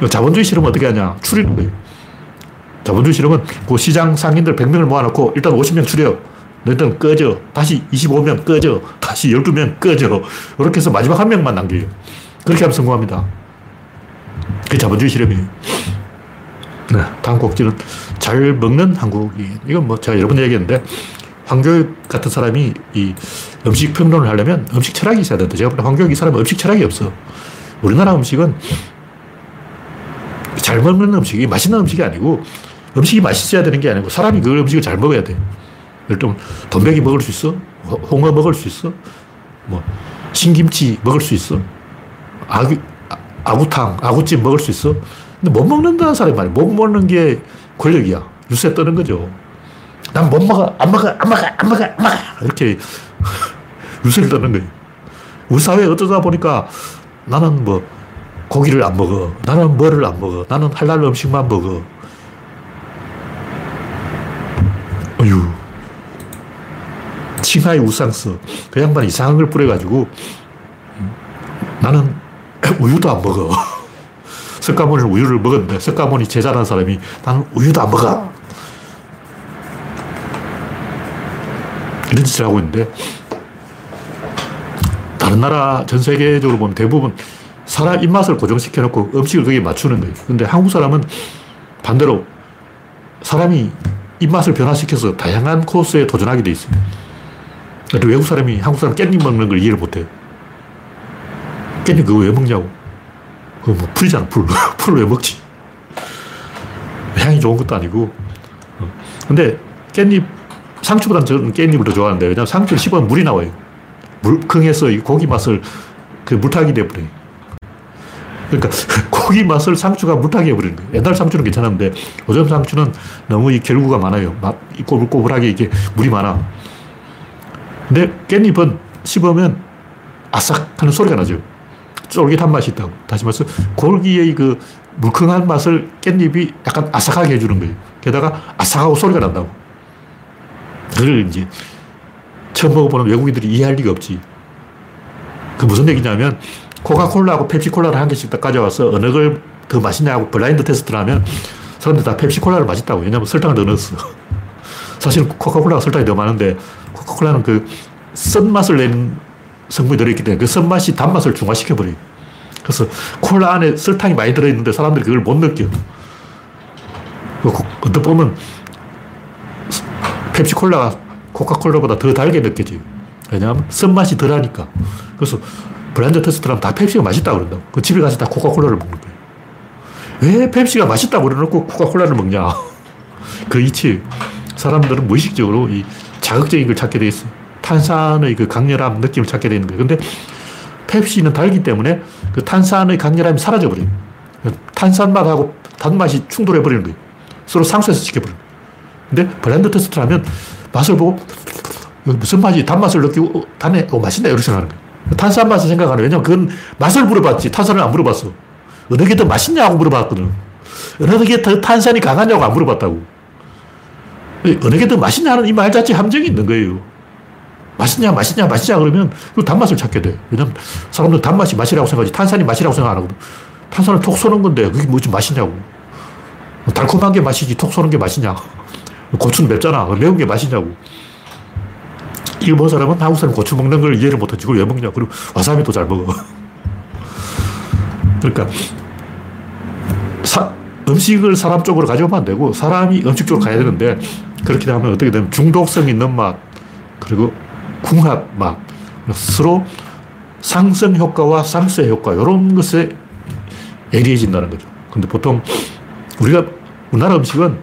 자본주의 실험은 어떻게 하냐? 추리는 거예요. 자본주의 실험은 그 시장 상인들 100명을 모아놓고 일단 50명 추려. 너희들 꺼져. 다시 25명 꺼져. 다시 12명 꺼져. 이렇게 해서 마지막 한 명만 남겨요. 그렇게 하면 성공합니다. 그게 자본주의 실험이에요. 네, 다음 곡지는 잘 먹는 한국인. 이건 뭐 제가 여러 번 얘기했는데 황교익 같은 사람이 이 음식 평론을 하려면 음식 철학이 있어야 된다. 제가 볼때 황교익 이 사람은 음식 철학이 없어. 우리나라 음식은 잘 먹는 음식이 맛있는 음식이 아니고 음식이 맛있어야 되는 게 아니고 사람이 그 음식을 잘 먹어야 돼. 예를 들면 돈베기 먹을 수 있어? 홍어 먹을 수 있어? 뭐 신김치 먹을 수 있어? 아구, 아구탕, 아구찜 먹을 수 있어? 근데 못 먹는다는 사람이 말이야. 못 먹는 게 권력이야. 유세 떠는 거죠. 난 못 먹어, 안 먹어, 안 먹어, 안 먹어, 안 먹어. 이렇게 유세를 떠는 거예요. 우리 사회에 어쩌다 보니까 나는 뭐 고기를 안 먹어. 나는 뭐를 안 먹어. 나는 할랄 음식만 먹어. 어휴. 칭하의 우상스. 그 양반 이상한 걸 뿌려가지고 나는 우유도 안 먹어. 석가모니는 우유를 먹었는데 석가모니 제자라는 사람이 나는 우유도 안 먹어. 이런 짓을 하고 있는데 다른 나라 전 세계적으로 보면 대부분 사람 입맛을 고정시켜 놓고 음식을 거기에 맞추는 거예요. 근데 한국 사람은 반대로 사람이 입맛을 변화시켜서 다양한 코스에 도전하게 돼 있어요. 외국 사람이 한국 사람 깻잎 먹는 걸 이해를 못 해요. 깻잎 그거 왜 먹냐고. 그거 뭐 풀이잖아, 풀. 풀을 왜 먹지? 향이 좋은 것도 아니고. 어. 근데 깻잎, 상추보다는 저는 깻잎을 더 좋아하는데, 왜냐면 상추를 씹으면 물이 나와요. 물컹해서 고기 맛을 그 물타기 돼버려요. 그러니까 고기 맛을 상추가 물타기 해버리는 거예요. 옛날 상추는 괜찮았는데, 요즘 상추는 너무 이 결구가 많아요. 맛, 꼬불꼬불하게 이게 물이 많아. 근데 깻잎은 씹으면 아삭 하는 소리가 나죠. 쫄깃한 맛이 있다고. 다시 말해서 고기의 그 물컹한 맛을 깻잎이 약간 아삭하게 해주는 거예요. 게다가 아삭하고 소리가 난다고. 그걸 이제 처음 먹어보는 외국인들이 이해할 리가 없지. 그 무슨 얘기냐면 코카콜라하고 펩시콜라를 한 개씩 딱 가져와서 어느 걸 더 맛있냐고 블라인드 테스트를 하면 사람들이 다 펩시콜라를 맛있다고. 왜냐면 설탕을 더 넣었어. 사실 코카콜라가 설탕이 더 많은데 코카콜라는 그 쓴맛을 낸 성분이 들어있기 때문에 그 쓴맛이 단맛을 중화시켜버려요. 그래서 콜라 안에 설탕이 많이 들어있는데 사람들이 그걸 못 느껴. 어떻게 보면 펩시콜라가 코카콜라보다 더 달게 느껴져요. 왜냐하면 쓴맛이 덜하니까. 그래서 브랜드 테스트를 다 펩시가 맛있다고 그런다고. 그 집에 가서 다 코카콜라를 먹는 거예요. 왜 펩시가 맛있다고 그래놓고 코카콜라를 먹냐. 그 이치. 사람들은 무의식적으로 이 자극적인 걸 찾게 돼 있어. 탄산의 그 강렬함 느낌을 찾게 되는 거예요. 근데 펩시는 달기 때문에 그 탄산의 강렬함이 사라져버려요. 탄산맛하고 단맛이 충돌해버리는 거예요. 서로 상쇄해서 시켜버려요. 근데 블라인드 테스트를 하면 맛을 보고 무슨 맛이 단맛을 느끼고 어, 단에 어, 맛있네 이렇게 생각하는 거예요. 탄산 맛을 생각하는 왜냐면 그건 맛을 물어봤지 탄산을 안 물어봤어. 어느 게 더 맛있냐고 물어봤거든. 어느 게 더 탄산이 강하냐고 안 물어봤다고. 어느 게 더 맛있냐는 이 말 자체 함정이 있는 거예요. 맛있냐, 맛있냐, 맛있냐 그러면 그 단맛을 찾게 돼. 왜냐면 사람들 단맛이 맛이라고 생각하지 탄산이 맛이라고 생각 안 하거든. 탄산을 톡 쏘는 건데 그게 뭐지 맛있냐고. 달콤한 게 맛이지 톡 쏘는 게 맛이냐. 고추는 맵잖아. 매운 게 맛이냐고. 일본 사람은 한국 사람 고추 먹는 걸 이해를 못하지. 그걸 왜 먹냐. 그리고 와사비도 잘 먹어. 그러니까 사, 음식을 사람 쪽으로 가져오면 안 되고 사람이 음식 쪽으로 가야 되는데 그렇게 되면 어떻게 되면 중독성 있는 맛 그리고 궁합 맛 서로 상승 효과와 상쇄 효과 이런 것에 예리해진다는 거죠. 근데 보통 우리가 우리나라 음식은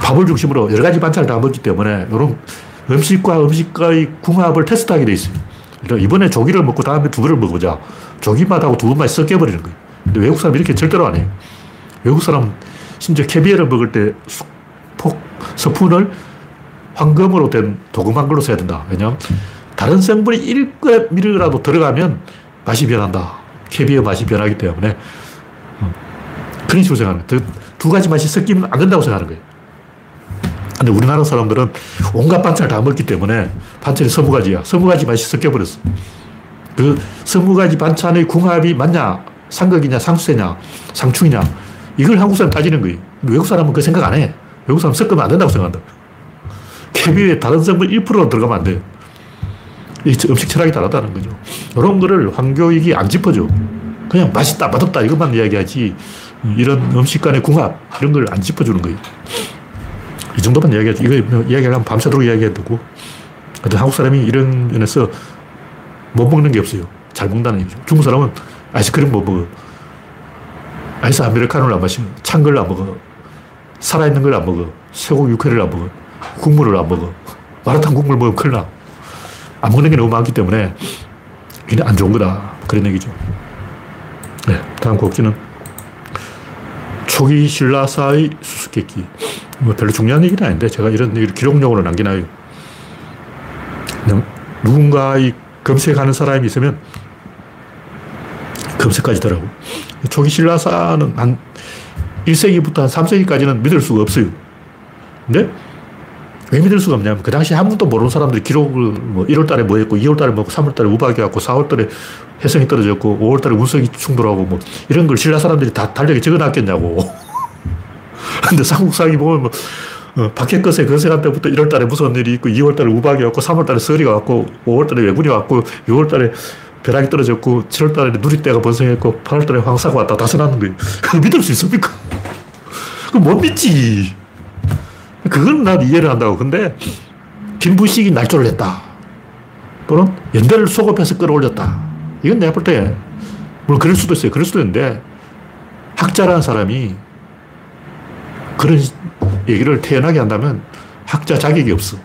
밥을 중심으로 여러 가지 반찬을 다 먹기 때문에 이런 음식과 음식과의 궁합을 테스트하게 돼 있어요. 그러니까 이번에 조기를 먹고 다음에 두부를 먹어보자. 조기 맛하고 두부 맛이 섞여버리는 거예요. 근데 외국 사람 이렇게 절대로 안 해요. 외국 사람 심지어 캐비어를 먹을 때 폭, 스푼을 황금으로 된 도금한 걸로 써야 된다. 왜냐하면 다른 성분이 1g이라도 들어가면 맛이 변한다. 캐비어 맛이 변하기 때문에 어, 그런 식으로 생각하는 거예요. 두 가지 맛이 섞이면 안 된다고 생각하는 거예요. 근데 우리나라 사람들은 온갖 반찬을 다 먹기 때문에 반찬이 서무 가지야. 서무 가지 맛이 섞여버렸어. 그 서무 가지 반찬의 궁합이 맞냐? 상극이냐? 상수세냐? 상충이냐? 이걸 한국 사람 따지는 거예요. 외국 사람은 그 생각 안 해. 외국 사람 섞으면 안 된다고 생각한다. 캐비에 다른 성분 1% 들어가면 안 돼요. 음식 철학이 다르다는 거죠. 이런 거를 황교익이 안 짚어줘. 그냥 맛있다, 맛없다 이것만 이야기하지 이런 음식 간의 궁합 이런 걸 안 짚어주는 거예요. 이 정도만 이야기하지. 이거 이야기하면 밤새도록 이야기해야 되고. 하여튼 한국 사람이 이런 면에서 못 먹는 게 없어요. 잘 먹는다는 얘기죠. 중국 사람은 아이스크림 못 먹어. 아이스 아메리카노를 안 마시고, 찬걸 안 먹어. 살아있는 걸 안 먹어. 쇠고기 육회를 안 먹어. 국물을 안 먹어. 마라탕 국물 먹으면 큰일 나. 안 먹는 게 너무 많기 때문에 이게 안 좋은 거다. 그런 얘기죠. 네, 다음 곡지는 초기 신라사의 수수께끼. 뭐 별로 중요한 얘기는 아닌데 제가 이런 얘기를 기록용으로 남기나요. 누군가의 검색하는 사람이 있으면 검색까지 더라고. 초기 신라사는 한 1세기부터 한 3세기까지는 믿을 수가 없어요. 근데 왜 믿을 수가 없냐면 그 당시 아무도 모르는 사람들이 기록을 뭐 1월 달에 뭐 했고 2월 달에 뭐 3월 달에 우박이 왔고 4월 달에 해성이 떨어졌고 5월 달에 운석이 충돌하고 뭐 이런 걸 신라 사람들이 다 달력에 적어 놨겠냐고. 근데 삼국사기 보면 뭐 어, 박해끝에 건세관 때부터 1월 달에 무서운 일이 있고 2월 달에 우박이 왔고 3월 달에 설이가 왔고 5월 달에 왜군이 왔고 6월 달에 벼락이 떨어졌고 7월 달에 누리떼가 번성했고 8월 달에 황사가 왔다 다 써놨는 거예요. 그걸 믿을 수 있습니까? 그못 뭐 믿지. 그건 난 이해를 한다고. 근데 김부식이 날조를 했다. 또는 연대를 소급해서 끌어올렸다. 이건 내가 볼 때, 물론 그럴 수도 있어요. 그럴 수도 있는데, 학자라는 사람이 그런 얘기를 태연하게 한다면 학자 자격이 없어.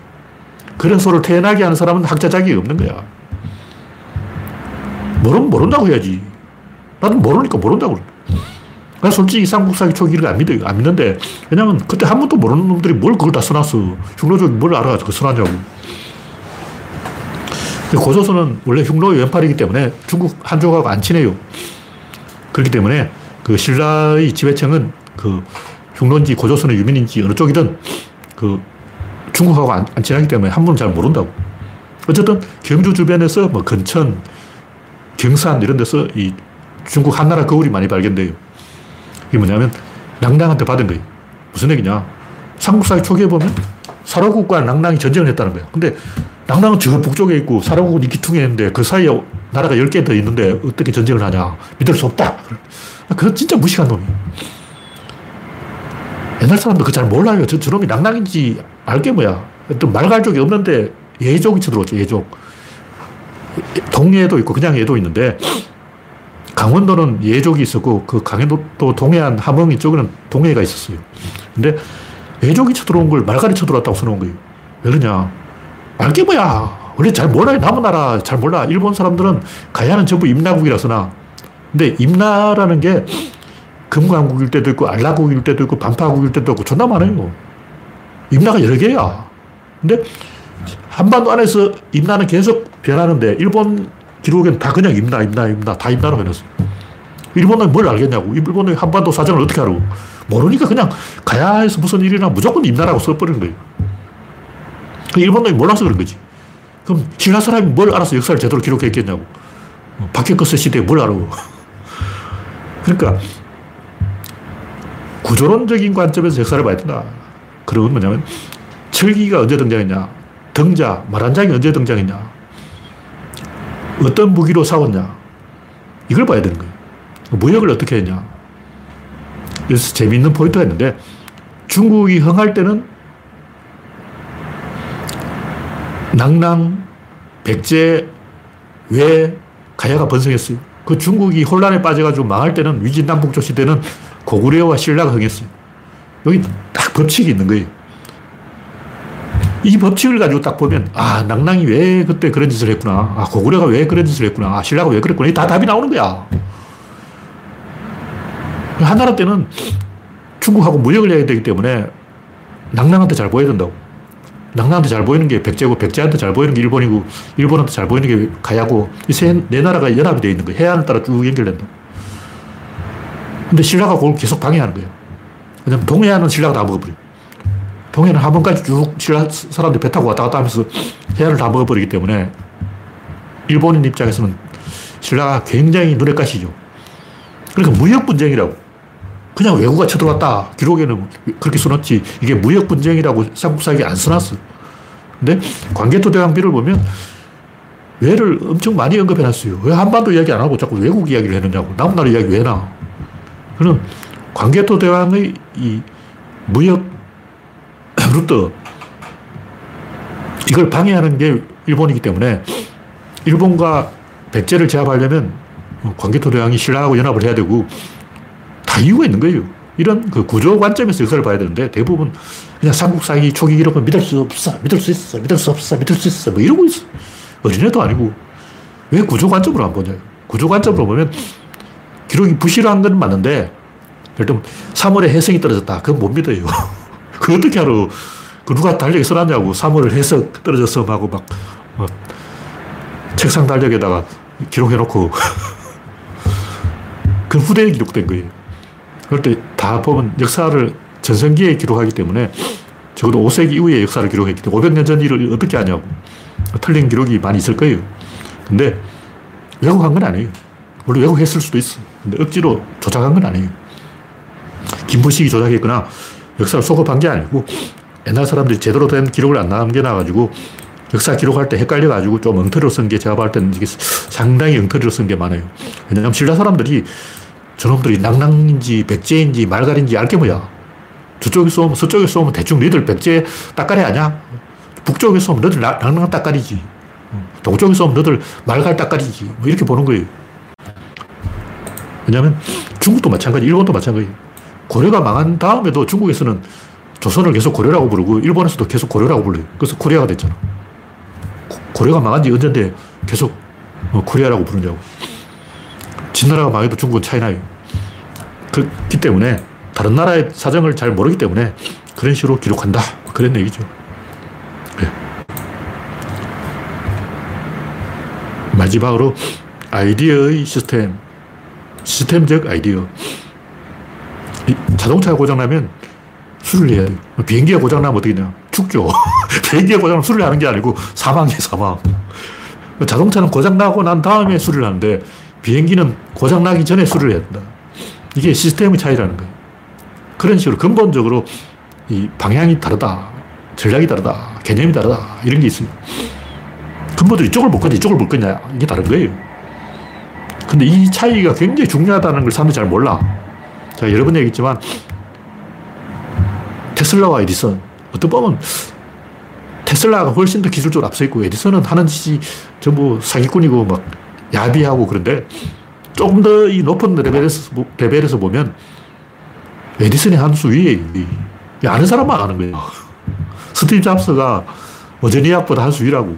그런 소를 태연하게 하는 사람은 학자 자격이 없는 거야. 모르면 모른다고 해야지. 나는 모르니까 모른다고 그래. 나 솔직히 삼국사기 초기를 안 믿어요. 안 믿는데, 왜냐면 그때 한 번도 모르는 놈들이 뭘 그걸 다 써놨어. 흉노족이 뭘 알아가지고 써놨냐고. 고조선은 원래 흉노의 왼팔이기 때문에 중국 한족하고 안 친해요. 그렇기 때문에 그 신라의 지배층은 그 흉노인지 고조선의 유민인지 어느 쪽이든 그 중국하고 안, 안 친하기 때문에 한 번은 잘 모른다고. 어쨌든 경주 주변에서 뭐 근천, 경산 이런 데서 이 중국 한나라 거울이 많이 발견돼요. 이게 뭐냐면 낭랑한테 받은 거예요. 무슨 얘기냐. 삼국사의 초기에 보면 사로국과 낭랑이 전쟁을 했다는 거예요. 근데 낭랑은 저 북쪽에 있고 사령국은 이 기퉁에 있는데 그 사이에 나라가 10개 더 있는데 어떻게 전쟁을 하냐. 믿을 수 없다. 그건 진짜 무식한 놈이에요. 옛날 사람들 그거 잘 몰라요. 저, 저놈이 낭랑인지 알게 뭐야. 또 말갈족이 없는데 예족이 쳐들어왔죠, 예족. 동해도 있고 그냥 예도 있는데 강원도는 예족이 있었고 그 강원도 동해안 함흥 이쪽에는 동해가 있었어요. 근데 예족이 쳐들어온 걸 말갈이 쳐들어왔다고 써놓은 거예요. 왜 그러냐. 알게 뭐야. 원래 잘 몰라요. 남은 나라 잘 몰라. 일본 사람들은 가야는 전부 임나국이라 써나. 근데 임나라는 게 금강국일 때도 있고 알라국일 때도 있고 반파국일 때도 있고 존나 많아요. 임나가 여러 개야. 근데 한반도 안에서 임나는 계속 변하는데 일본 기록엔 다 그냥 임나, 임나, 임나, 다 임나로 해놨어. 일본은 뭘 알겠냐고. 일본의 한반도 사정을 어떻게 알아? 모르니까 그냥 가야에서 무슨 일이나 무조건 임나라고 써버리는 거예요. 그 일본놈이 몰라서 그런 거지. 그럼 신라 사람이 뭘 알아서 역사를 제대로 기록했겠냐고. 박해커스 시대에 뭘 알아. 그러니까 구조론적인 관점에서 역사를 봐야 된다. 그러면 뭐냐면 철기가 언제 등장했냐. 등자, 말한장이 언제 등장했냐. 어떤 무기로 싸웠냐. 이걸 봐야 되는 거예요. 무역을 어떻게 했냐. 그래서 재미있는 포인트가 있는데 중국이 흥할 때는 낭랑, 백제, 외, 가야가 번성했어요. 그 중국이 혼란에 빠져가지고 망할 때는 위진남북조 시대는 고구려와 신라가 흥했어요. 여기 딱 법칙이 있는 거예요. 이 법칙을 가지고 딱 보면, 아, 낭랑이 왜 그때 그런 짓을 했구나. 아, 고구려가 왜 그런 짓을 했구나. 아, 신라가 왜 그랬구나. 다 답이 나오는 거야. 한나라 때는 중국하고 무역을 해야 되기 때문에 낭랑한테 잘 보여야 된다고. 낭랑한테 잘 보이는 게 백제고, 백제한테 잘 보이는 게 일본이고, 일본한테 잘 보이는 게 가야고, 이 세, 네 나라가 연합이 되어 있는 거예요. 해안을 따라 쭉 연결된다. 근데 신라가 그걸 계속 방해하는 거예요. 왜냐면 동해안은 신라가 다 먹어버려. 동해는 한번까지 쭉 사람들이 배 타고 왔다 갔다 하면서 해안을 다 먹어버리기 때문에 일본인 입장에서는 신라가 굉장히 눈에 가시죠. 그러니까 무역 분쟁이라고. 그냥 외국가 쳐들어왔다. 기록에는 그렇게 써놨지. 이게 무역 분쟁이라고 삼국사기에 안 써놨어. 근데 관계토 대왕비를 보면 왜를 엄청 많이 언급해놨어요. 왜 한반도 이야기 안 하고 자꾸 외국 이야기를 해놓냐고. 남나라 이야기 왜 나? 그는 관계토 대왕의 이 무역 루트 이걸 방해하는 게 일본이기 때문에 일본과 백제를 제압하려면 관계토 대왕이 신라하고 연합을 해야 되고 다 이유가 있는 거예요. 이런 그 구조 관점에서 역사를 봐야 되는데 대부분 그냥 삼국사기 초기 기록은 믿을 수 없어, 믿을 수 있어, 믿을 수 없어, 믿을 수 있어, 뭐 이러고 있어. 어린애도 아니고 왜 구조 관점으로 안 보냐. 구조 관점으로 보면 기록이 부실한 건 맞는데 예를 들면 3월에 해성이 떨어졌다. 그건 못 믿어요. 그 어떻게 알아. 그 누가 달력에 써놨냐고. 3월 해석 떨어졌어 하고 막, 막 책상 달력에다가 기록해놓고 그 후대에 기록된 거예요. 그럴 때 다 보면 역사를 전성기에 기록하기 때문에 적어도 5세기 이후의 역사를 기록했기 때문에 500년 전 일을 어떻게 하냐고. 틀린 기록이 많이 있을 거예요. 근데 왜곡한 건 아니에요. 물론 왜곡했을 수도 있어. 근데 억지로 조작한 건 아니에요. 김부식이 조작했거나 역사를 소급한 게 아니고 옛날 사람들이 제대로 된 기록을 안 남겨놔가지고 역사 기록할 때 헷갈려가지고 좀 엉터리로 쓴 게 제가 봤을 때는 이게 상당히 엉터리로 쓴 게 많아요. 왜냐하면 신라 사람들이 저놈들이 낭랑인지 백제인지 말갈인지 알게 뭐야. 저쪽에 쏘면 서쪽에 쏘면 대충 너희들 백제 따까리 아냐? 북쪽에 쏘면 너희들 낭랑 따까리지. 동쪽에 쏘면 너희들 말갈 따까리지. 뭐 이렇게 보는 거예요. 왜냐하면 중국도 마찬가지, 일본도 마찬가지. 고려가 망한 다음에도 중국에서는 조선을 계속 고려라고 부르고 일본에서도 계속 고려라고 불러요. 그래서 코리아가 됐잖아. 고려가 망한 지 언젠데 계속 어, 코리아라고 부르냐고. 진나라가 망해도 중국은 차이나요. 그렇기 때문에 다른 나라의 사정을 잘 모르기 때문에 그런 식으로 기록한다. 그런 얘기죠. 네. 마지막으로 아이디어의 시스템. 시스템적 아이디어. 자동차가 고장나면 수리를 해야 돼요. 비행기가 고장나면 어떻게 되냐. 죽죠. 비행기가 고장나면 수리를 하는 게 아니고 사망이에요, 사망. 자동차는 고장나고 난 다음에 수리를 하는데 비행기는 고장나기 전에 수리를 해야 된다. 이게 시스템의 차이라는 거예요. 그런 식으로 근본적으로 이 방향이 다르다. 전략이 다르다. 개념이 다르다. 이런 게 있습니다. 근본들 이쪽을 못 거냐, 이쪽을 못 거냐. 이게 다른 거예요. 근데 이 차이가 굉장히 중요하다는 걸 사람들이 잘 몰라. 제가 여러 번 얘기했지만, 테슬라와 에디슨. 어떤 보면, 테슬라가 훨씬 더 기술적으로 앞서 있고, 에디슨은 하는 짓이 전부 사기꾼이고, 막, 야비하고 그런데, 조금 더 이 높은 레벨에서, 레벨에서 보면, 에디슨이 한 수 위에, 아는 사람만 아는 거예요. 스티브 잡스가 워즈니악보다 한 수 위라고.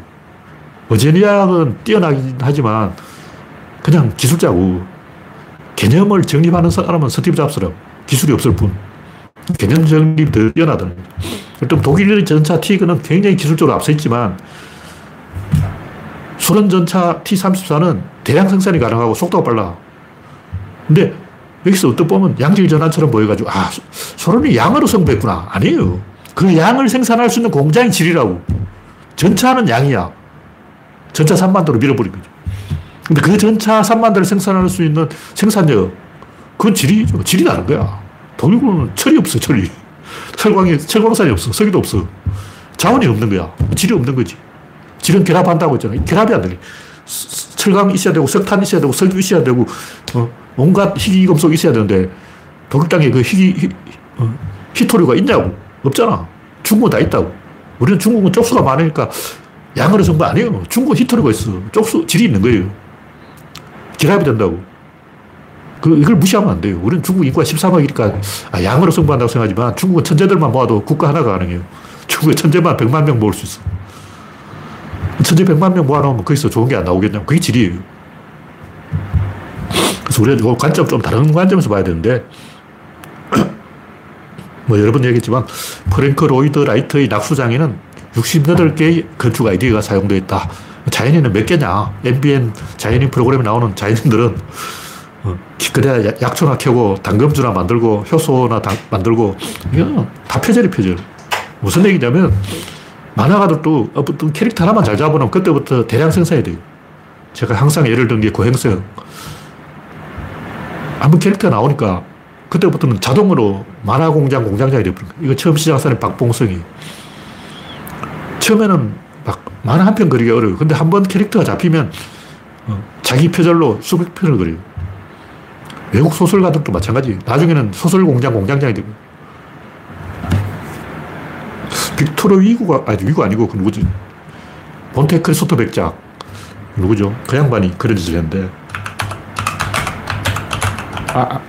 워즈니악은 뛰어나긴 하지만, 그냥 기술자고, 개념을 정립하는 사람은 스티브 잡스라고. 기술이 없을 뿐. 개념 정립이 더 뛰어나다는 거죠. 일단 독일 전차 T는 굉장히 기술적으로 앞서 있지만, 소련 전차 T-34는 대량 생산이 가능하고 속도가 빨라. 근데 여기서 어떤 보면 양질 전환처럼 보여가지고, 아, 소련이 양으로 승부했구나. 아니에요. 그 양을 생산할 수 있는 공장이 질이라고. 전차는 양이야. 전차 3만 대로 밀어버린 거죠. 근데 그 전차 3만 대를 생산할 수 있는 생산력, 그건 질이죠. 질이 다른 거야. 독일군은 철이 없어, 철이. 철광이, 철광산이 없어. 석유도 없어. 자원이 없는 거야. 질이 없는 거지. 질은 결합한다고 했잖아. 결합이 안 돼. 철강 있어야 되고, 석탄 있어야 되고, 석유 있어야 되고, 어, 온갖 희귀 금속 있어야 되는데, 독일 땅에 그 희귀, 희, 어, 희토류가 있냐고. 없잖아. 중국은 다 있다고. 우리는 중국은 쪽수가 많으니까 양으로 정도 아니에요. 중국은 히토류가 있어. 쪽수, 질이 있는 거예요. 결합이 된다고. 그, 이걸 무시하면 안 돼요. 우리는 중국 인구가 13억이니까 아, 양으로 승부한다고 생각하지만 중국은 천재들만 모아도 국가 하나가 가능해요. 중국에 천재만 100만 명 모을 수 있어. 천재 100만 명 모아놓으면 거기서 좋은 게 안 나오겠냐고. 그게 질이에요. 그래서 우리가 관점 좀 다른 관점에서 봐야 되는데 뭐 여러 번 얘기했지만 프랭크 로이드 라이트의 낙수장에는 68개의 건축 아이디어가 사용되어 있다. 자연인은 몇 개냐? MBN 자연인 프로그램에 나오는 자연인들은 어, 그래야 약초나 캐고 담금주나 만들고 효소나 다, 만들고 이건 다 표절이 표절. 무슨 얘기냐면 만화가들도 어떤 캐릭터 하나만 잘 잡으면 그때부터 대량 생산이 돼요. 제가 항상 예를 든 게 고행성. 한번 캐릭터 나오니까 그때부터는 자동으로 만화 공장 공장장이 되어버린 거예요. 이거 처음 시작한 사람이 박봉성이. 처음에는 막 만화 한 편 그리기 어려워요. 근데 한 번 캐릭터가 잡히면 어, 자기 표절로 수백 편을 그려요. 외국 소설가들도 마찬가지. 나중에는 소설 공장 공장장이 되고. 빅토르 위구가, 아니, 위구 아니고, 그 누구지? 본테 크리스토 백작. 누구죠? 그 양반이 그런 짓을 했는데. 아, 아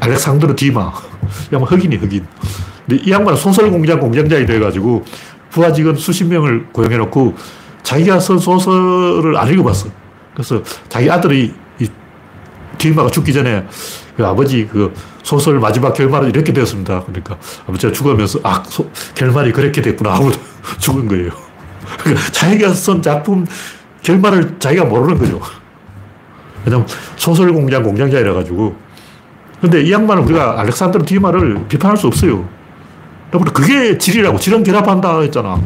알렉산드르 디마. 양반 흑인이 흑인. 근데 이 양반은 소설 공장 공장장이 돼가지고 부하 직원 수십 명을 고용해놓고 자기가 쓴 소설을 안 읽어봤어. 그래서 자기 아들이 이 디마가 죽기 전에 그 아버지 그 소설 마지막 결말은 이렇게 되었습니다. 그러니까 아버지가 죽으면서 아, 소, 결말이 그렇게 됐구나 하고 죽은 거예요. 그러니까 자기가 쓴 작품 결말을 자기가 모르는 거죠. 왜냐면 소설 공장 공장장이라 가지고 근데 이 양반은 우리가 알렉산드르 디마를 비판할 수 없어요. 여러분, 그게 질이라고. 질은 결합한다 했잖아.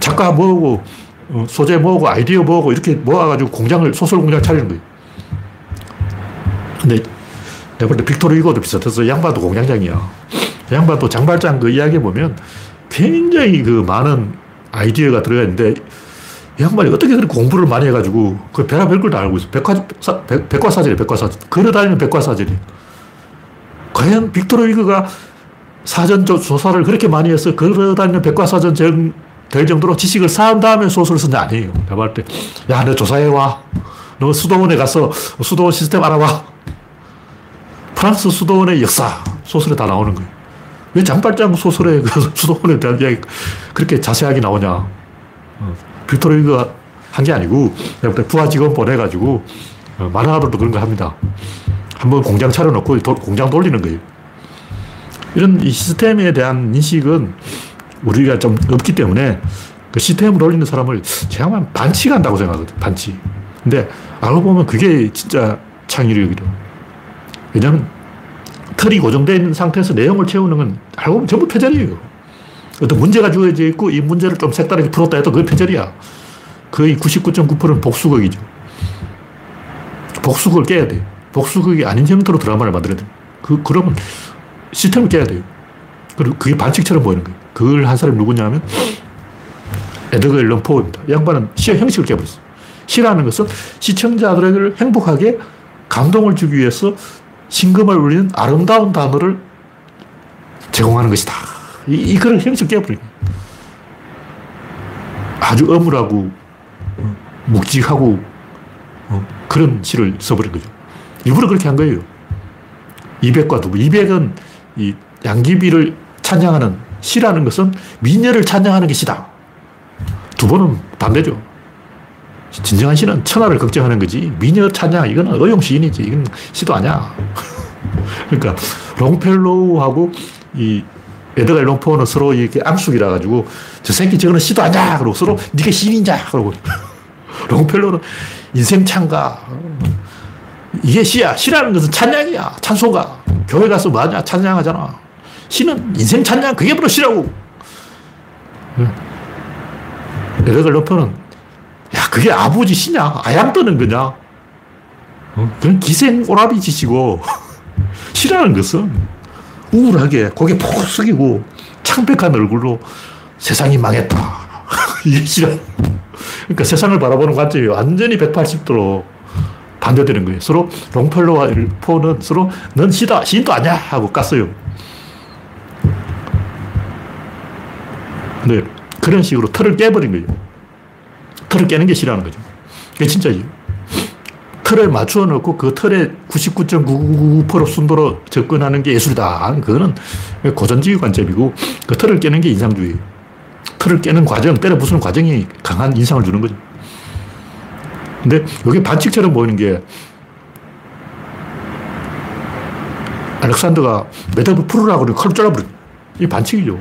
작가 뭐고, 어, 소재 뭐고, 아이디어 뭐고, 이렇게 모아가지고 공장을, 소설 공장 차리는 거예요. 근데 내가 볼때 빅토르 이거도 비슷해서 양반도 공장장이야. 양반도 장발장 그 이야기 보면 굉장히 그 많은 아이디어가 들어가 있는데 이 양반이 어떻게 그렇게 공부를 많이 해가지고 그 별의별 걸 다 알고 있어. 백화, 사, 백, 백과사전이 백과사전. 걸어다니는 백과사전이. 과연 빅토르 위그가 사전 조사를 그렇게 많이 해서 걸어다니는 백과사전 정, 될 정도로 지식을 쌓은 다음에 소설을 쓴 게 아니에요. 내가 볼 때, 야, 너 조사해와. 너 수도원에 가서 수도원 시스템 알아봐. 프랑스 수도원의 역사, 소설에 다 나오는 거예요. 왜 장발장 소설에 그 수도원에 대한 이야기 그렇게 자세하게 나오냐. 어. 빅토르 이거 한게 아니고 부하 직원 보내가지고 어, 만화가들도 그런 거 합니다. 한번 공장 차려놓고 도, 공장 돌리는 거예요. 이런 이 시스템에 대한 인식은 우리가 좀 없기 때문에 그 시스템을 돌리는 사람을 제가 반치한다고 생각하거든, 반치. 근데 알고 보면 그게 진짜 창의력이죠. 왜냐면 틀이 고정된 상태에서 내용을 채우는 건 알고 보면 전부 표절이에요. 어떤 문제가 주어져 있고 이 문제를 좀 색다르게 풀었다 해도 그게 표절이야. 거의 99.9%는 복수극이죠. 복수극을 깨야 돼. 복수극이 아닌 형태로 드라마를 만들어야 돼. 그, 그러면 시스템을 깨야 돼요. 그리고 그게 반칙처럼 보이는 거예요. 그걸 한 사람이 누구냐 하면 에드거 앨런 포입니다. 양반은 시의 형식을 깨버렸어요. 시라는 것은 시청자들에게 행복하게 감동을 주기 위해서 신금을 울리는 아름다운 단어를 제공하는 것이다. 이, 이 그런 형식을 깨버린 아주 어물하고 어, 묵직하고 어, 그런 시를 써버린 거죠. 일부러 그렇게 한 거예요. 200과 두부. 200은 이 양귀비를 찬양하는 시라는 것은 미녀를 찬양하는 게 시다. 두 번은 반대죠. 진정한 시는 천하를 걱정하는 거지. 미녀 찬양, 이거는 어용 시인이지. 이건 시도 아니야. 그러니까, 롱펠로우하고 이 에드가 롱포는 서로 이렇게 암숙이라 가지고 저 새끼 저거는 시도 아니야. 그러고 서로 네가 시인이냐. 그러고 롱펠로는 인생 찬가. 이게 시야. 시라는 것은 찬양이야. 찬송가. 교회 가서 뭐하냐? 찬양하잖아. 시는 인생 찬양. 그게 바로 시라고. 에드가 롱포는 야, 그게 아버지 시냐? 아양 떠는 거냐? 어? 그건 기생 오라비 짓이고, 시라는 것은 우울하게 고개 푹 숙이고 창백한 얼굴로 세상이 망했다. 이게 시라. 그러니까 세상을 바라보는 관점이 완전히 180도로 반대되는 거예요. 서로 롱펠로와 일포는 서로 넌 시다, 시인도 아니야 하고 깠어요. 근데 그런 식으로 틀을 깨버린 거예요. 틀을 깨는 게 싫어하는 거죠. 그게 진짜죠. 틀에 맞추어 놓고 그 틀에 99.999% 순도로 접근하는 게 예술이다. 그거는 고전주의 관점이고 그 틀을 깨는 게 인상주의. 틀을 깨는 과정, 때려 부수는 과정이 강한 인상을 주는 거죠. 근데 이게 반칙처럼 보이는 게 알렉산더가 매듭을 풀으라고 그러고 칼로 잘라버려. 이 반칙이죠.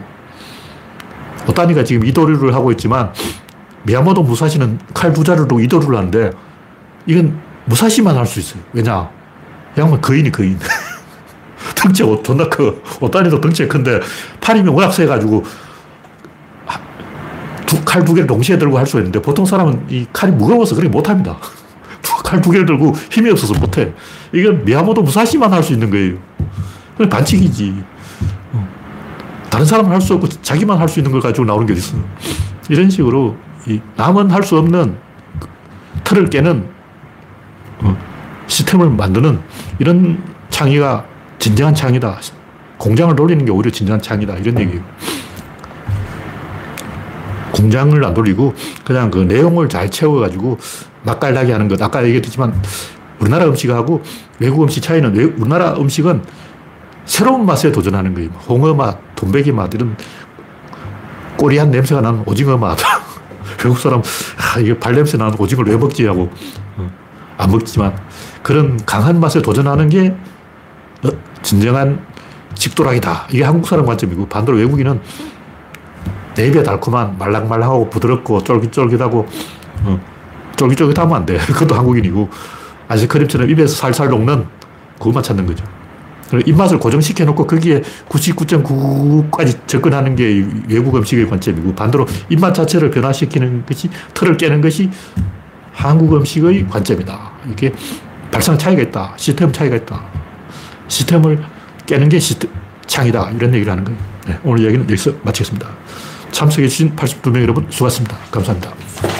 오타니가 지금 이도류를 하고 있지만 미야모토 무사시는 칼 부자를 두고 이도류를 하는데 이건 무사시만 할 수 있어요. 왜냐? 양반 거인이 거인. 덩치 존나 커. 오타니도 덩치가 큰데 팔이면 워낙 세가지고 칼 두 개를 동시에 들고 할 수 있는데 보통 사람은 이 칼이 무거워서 그렇게 못합니다. 칼두 개를 들고 힘이 없어서 못해. 이건 미야모토 무사시만 할 수 있는 거예요. 반칙이지. 어. 다른 사람은 할 수 없고 자기만 할 수 있는 걸 가지고 나오는 게 있어. 이런 식으로 이 남은 할 수 없는 틀을 깨는 어, 시스템을 만드는 이런 창의가 진정한 창의다. 공장을 돌리는 게 오히려 진정한 창의다. 이런 얘기예요. 공장을 안 돌리고 그냥 그 내용을 잘 채워가지고 맛깔나게 하는 것. 아까 얘기했지만 우리나라 음식하고 외국 음식 차이는 우리나라 음식은 새로운 맛에 도전하는 거예요. 홍어 맛, 돈베기 맛, 이런 꼬리한 냄새가 나는 오징어 맛. 외국 사람, 아, 이게 발냄새 나는 오징어를 왜 먹지? 하고 어, 안 먹지만 그런 강한 맛에 도전하는 게 어, 진정한 직도락이다. 이게 한국 사람 관점이고 반대로 외국인은 내 입에 달콤한 말랑말랑하고 부드럽고 쫄깃쫄깃하고 어, 쫄깃쫄깃하면 안 돼. 그것도 한국인이고 아이스크림처럼 입에서 살살 녹는 그것만 찾는 거죠. 입맛을 고정시켜 놓고 거기에 99.99까지 접근하는 게 외국 음식의 관점이고 반대로 입맛 자체를 변화시키는 것이 틀을 깨는 것이 한국 음식의 관점이다. 이게 발상 차이가 있다. 시스템 차이가 있다. 시스템을 깨는 게 시스템, 창이다. 이런 얘기를 하는 거예요. 네, 오늘 얘기는 여기서 마치겠습니다. 참석해주신 82명 여러분 수고하셨습니다. 감사합니다.